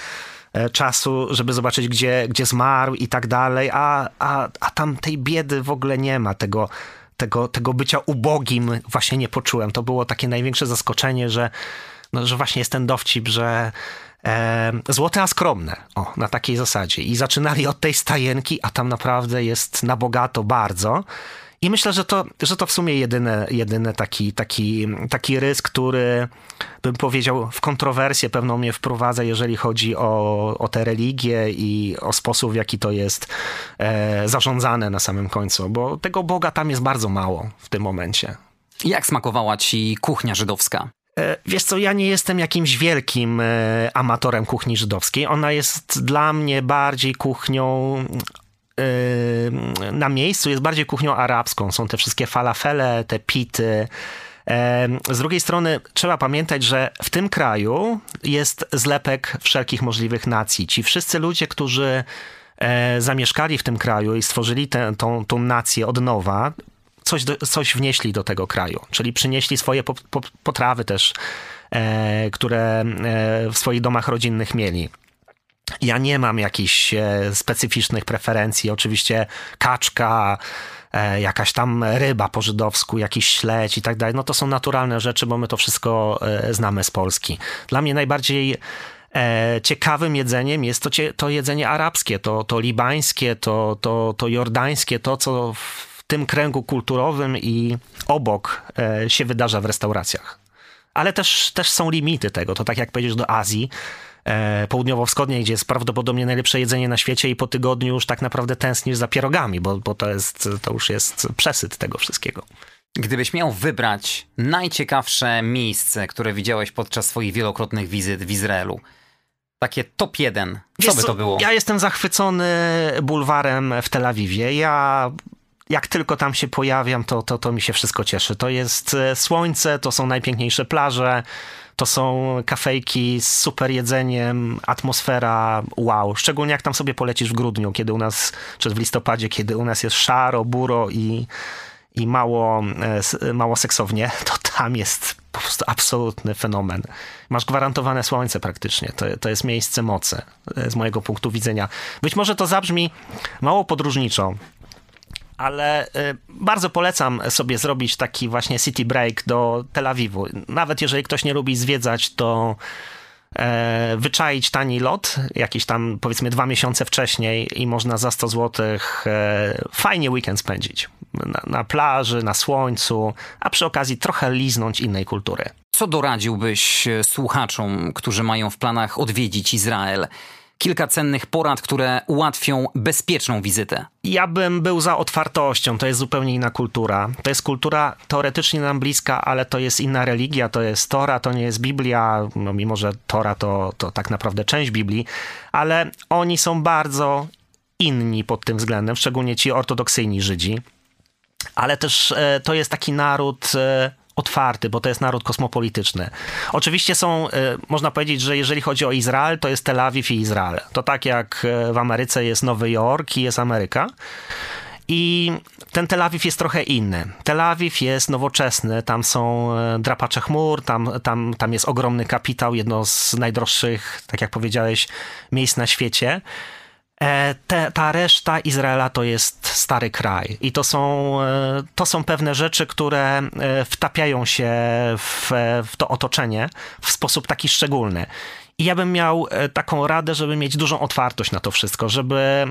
czasu, żeby zobaczyć, gdzie, gdzie zmarł i tak dalej, a, a, a tam tej biedy w ogóle nie ma, tego tego, tego bycia ubogim właśnie nie poczułem. To było takie największe zaskoczenie, że, no, że właśnie jest ten dowcip, że e, złote a skromne, o, na takiej zasadzie. I zaczynali od tej stajenki, a tam naprawdę jest na bogato bardzo. I myślę, że to, że to w sumie jedyny, jedyny taki, taki, taki rys, który bym powiedział w kontrowersję pewną mnie wprowadza, jeżeli chodzi o, o te religie i o sposób, w jaki to jest e, zarządzane na samym końcu, bo tego Boga tam jest bardzo mało w tym momencie. Jak smakowała ci kuchnia żydowska? E, wiesz co, ja nie jestem jakimś wielkim e, amatorem kuchni żydowskiej. Ona jest dla mnie bardziej kuchnią na miejscu jest bardziej kuchnią arabską. Są te wszystkie falafele, te pity. Z drugiej strony trzeba pamiętać, że w tym kraju jest zlepek wszelkich możliwych nacji. Ci wszyscy ludzie, którzy e, zamieszkali w tym kraju i stworzyli tę, tą, tą nację od nowa, coś, coś wnieśli do tego kraju, czyli przynieśli swoje po, po, potrawy też, e, które e, w swoich domach rodzinnych mieli. Ja nie mam jakichś e, specyficznych preferencji. Oczywiście kaczka, e, jakaś tam ryba po żydowsku, jakiś śledź i tak dalej. No to są naturalne rzeczy, bo my to wszystko e, znamy z Polski. Dla mnie najbardziej ciekawym jedzeniem jest to, to jedzenie arabskie, to, to libańskie, to, to, to jordańskie, to co w tym kręgu kulturowym i obok się wydarza w restauracjach. Ale też, też są limity tego. To tak jak powiedzieć do Azji, południowo-wschodniej, gdzie jest prawdopodobnie najlepsze jedzenie na świecie i po tygodniu już tak naprawdę tęsknisz za pierogami, bo, bo to, jest, to już jest przesyt tego wszystkiego. Gdybyś miał wybrać najciekawsze miejsce, które widziałeś podczas swoich wielokrotnych wizyt w Izraelu, takie top jeden, co Wiesz by to było? Ja jestem zachwycony bulwarem w Tel Awiwie. Ja jak tylko tam się pojawiam, to, to, to mi się wszystko cieszy. To jest e, słońce, to są najpiękniejsze plaże, to są kafejki z super jedzeniem, atmosfera wow. Szczególnie jak tam sobie polecisz w grudniu, kiedy u nas, czy w listopadzie, kiedy u nas jest szaro, buro i, i mało, e, mało seksownie, to tam jest po prostu absolutny fenomen. Masz gwarantowane słońce praktycznie. To, to jest miejsce mocy e, z mojego punktu widzenia. Być może to zabrzmi mało podróżniczo, ale y, bardzo polecam sobie zrobić taki właśnie city break do Tel Awiwu. Nawet jeżeli ktoś nie lubi zwiedzać, to e, wyczaić tani lot, jakiś tam powiedzmy dwa miesiące wcześniej i można za 100 zł e, fajnie weekend spędzić. Na, na plaży, na słońcu, a przy okazji trochę liznąć innej kultury. Co doradziłbyś e, słuchaczom, którzy mają w planach odwiedzić Izrael? Kilka cennych porad, które ułatwią bezpieczną wizytę. Ja bym był za otwartością, to jest zupełnie inna kultura. To jest kultura teoretycznie nam bliska, ale to jest inna religia, to jest Tora, to nie jest Biblia, no mimo że Tora to, to tak naprawdę część Biblii, ale oni są bardzo inni pod tym względem, szczególnie ci ortodoksyjni Żydzi. Ale też e, to jest taki naród e, otwarty, bo to jest naród kosmopolityczny. Oczywiście są, e, można powiedzieć, że jeżeli chodzi o Izrael, to jest Tel Awiw i Izrael. To tak jak e, w Ameryce jest Nowy Jork i jest Ameryka. I ten Tel Awiw jest trochę inny. Tel Awiw jest nowoczesny, tam są e, drapacze chmur, tam, tam, tam jest ogromny kapitał, jedno z najdroższych, tak jak powiedziałeś, miejsc na świecie. E, te, ta reszta Izraela to jest stary kraj i to są, e, to są pewne rzeczy, które e, wtapiają się w, w to otoczenie w sposób taki szczególny. I ja bym miał taką radę, żeby mieć dużą otwartość na to wszystko, żeby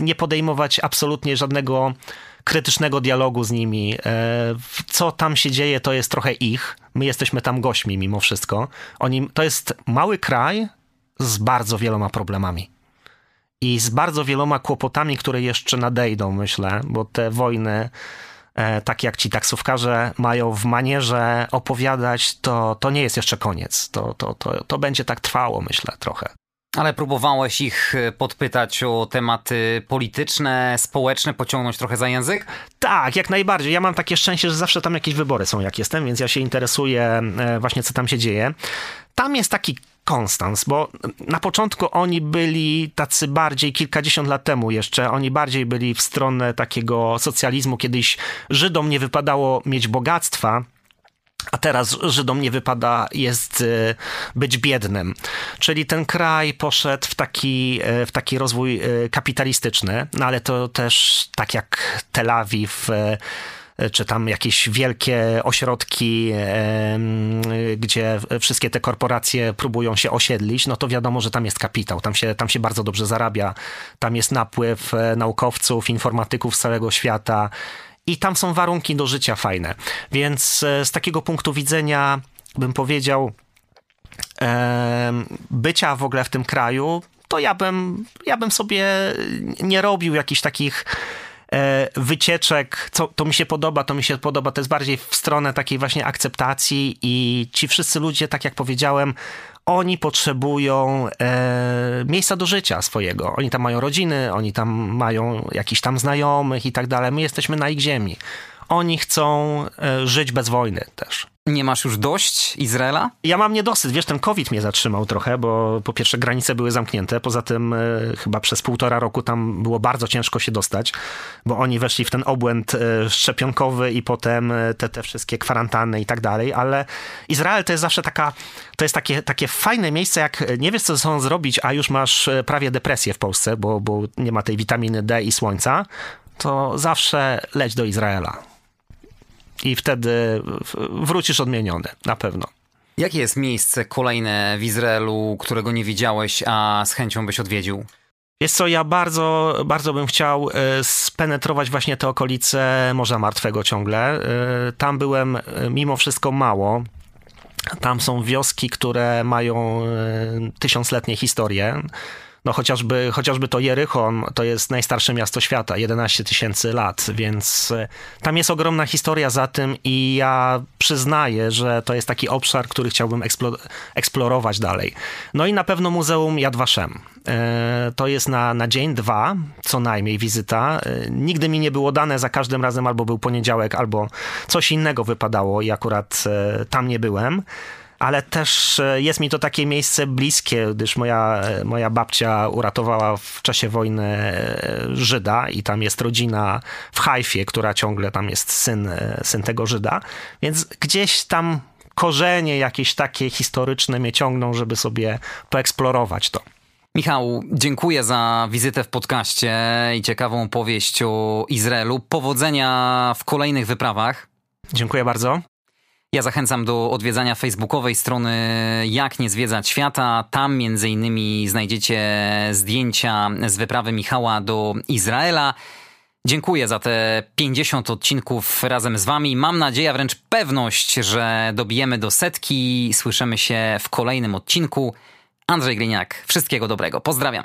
nie podejmować absolutnie żadnego krytycznego dialogu z nimi. Co tam się dzieje, to jest trochę ich. My jesteśmy tam gośćmi mimo wszystko. Oni, to jest mały kraj z bardzo wieloma problemami i z bardzo wieloma kłopotami, które jeszcze nadejdą, myślę, bo te wojny, e, tak jak ci taksówkarze mają w manierze opowiadać, to, to nie jest jeszcze koniec. To, to, to, to będzie tak trwało, myślę, trochę. Ale próbowałeś ich e, podpytać o tematy polityczne, społeczne, pociągnąć trochę za język? Tak, jak najbardziej. Ja mam takie szczęście, że zawsze tam jakieś wybory są, jak jestem, więc ja się interesuję e, właśnie, co tam się dzieje. Tam jest taki Konstans, bo na początku oni byli tacy bardziej, kilkadziesiąt lat temu jeszcze, oni bardziej byli w stronę takiego socjalizmu. Kiedyś Żydom nie wypadało mieć bogactwa, a teraz Żydom nie wypada jest e, być biednym. Czyli ten kraj poszedł w taki, e, w taki rozwój e, kapitalistyczny, no ale to też tak jak Tel Awiw, czy tam jakieś wielkie ośrodki, gdzie wszystkie te korporacje próbują się osiedlić, no to wiadomo, że tam jest kapitał, tam się, tam się bardzo dobrze zarabia, tam jest napływ e, naukowców, informatyków z całego świata i tam są warunki do życia fajne. Więc e, z takiego punktu widzenia bym powiedział, bycia w ogóle w tym kraju, to ja bym, ja bym sobie nie robił jakichś takich wycieczek, co, to mi się podoba, to mi się podoba, to jest bardziej w stronę takiej właśnie akceptacji i ci wszyscy ludzie, tak jak powiedziałem, oni potrzebują e, miejsca do życia swojego. Oni tam mają rodziny, oni tam mają jakichś tam znajomych i tak dalej. My jesteśmy na ich ziemi. oni chcą e, żyć bez wojny też. Nie masz już dość Izraela? Ja mam niedosyt. Wiesz, ten COVID mnie zatrzymał trochę, bo po pierwsze granice były zamknięte, poza tym y, chyba przez półtora roku tam było bardzo ciężko się dostać, bo oni weszli w ten obłęd y, szczepionkowy i potem y, te, te wszystkie kwarantanny i tak dalej, ale Izrael to jest zawsze taka, to jest takie, takie fajne miejsce, jak nie wiesz, co ze sobą zrobić, a już masz prawie depresję w Polsce, bo, bo nie ma tej witaminy D i słońca, to zawsze leć do Izraela i wtedy wrócisz odmieniony, na pewno. Jakie jest miejsce kolejne w Izraelu, którego nie widziałeś, a z chęcią byś odwiedził? Jest co, ja bardzo, bardzo bym chciał e, spenetrować właśnie te okolice Morza Martwego ciągle. E, tam byłem e, mimo wszystko mało. Tam są wioski, które mają tysiącletnie historie. No chociażby, chociażby to Jerychon to jest najstarsze miasto świata, 11 tysięcy lat, więc e, tam jest ogromna historia za tym i ja przyznaję, że to jest taki obszar, który chciałbym eksplorować dalej. No i na pewno Muzeum Yad Vashem. E, to jest na, na dzień, dwa, co najmniej wizyta. E, nigdy mi nie było dane, za każdym razem albo był poniedziałek, albo coś innego wypadało i akurat tam nie byłem ale też e, jest mi to takie miejsce bliskie, gdyż moja, e, moja babcia uratowała w czasie wojny e, Żyda i tam jest rodzina w Hajfie, która ciągle tam jest syn, syn tego Żyda, więc gdzieś tam korzenie jakieś takie historyczne mnie ciągną, żeby sobie poeksplorować to. Michał, dziękuję za wizytę w podcaście i ciekawą powieść o Izraelu. Powodzenia w kolejnych wyprawach. Dziękuję bardzo. Ja zachęcam do odwiedzania facebookowej strony Jak nie zwiedzać świata. Tam między innymi znajdziecie zdjęcia z wyprawy Michała do Izraela. Dziękuję za te 50 odcinków razem z wami. Mam nadzieję, wręcz pewność, że dobijemy do setki. Słyszymy się w kolejnym odcinku. Andrzej Gliniak, wszystkiego dobrego. Pozdrawiam.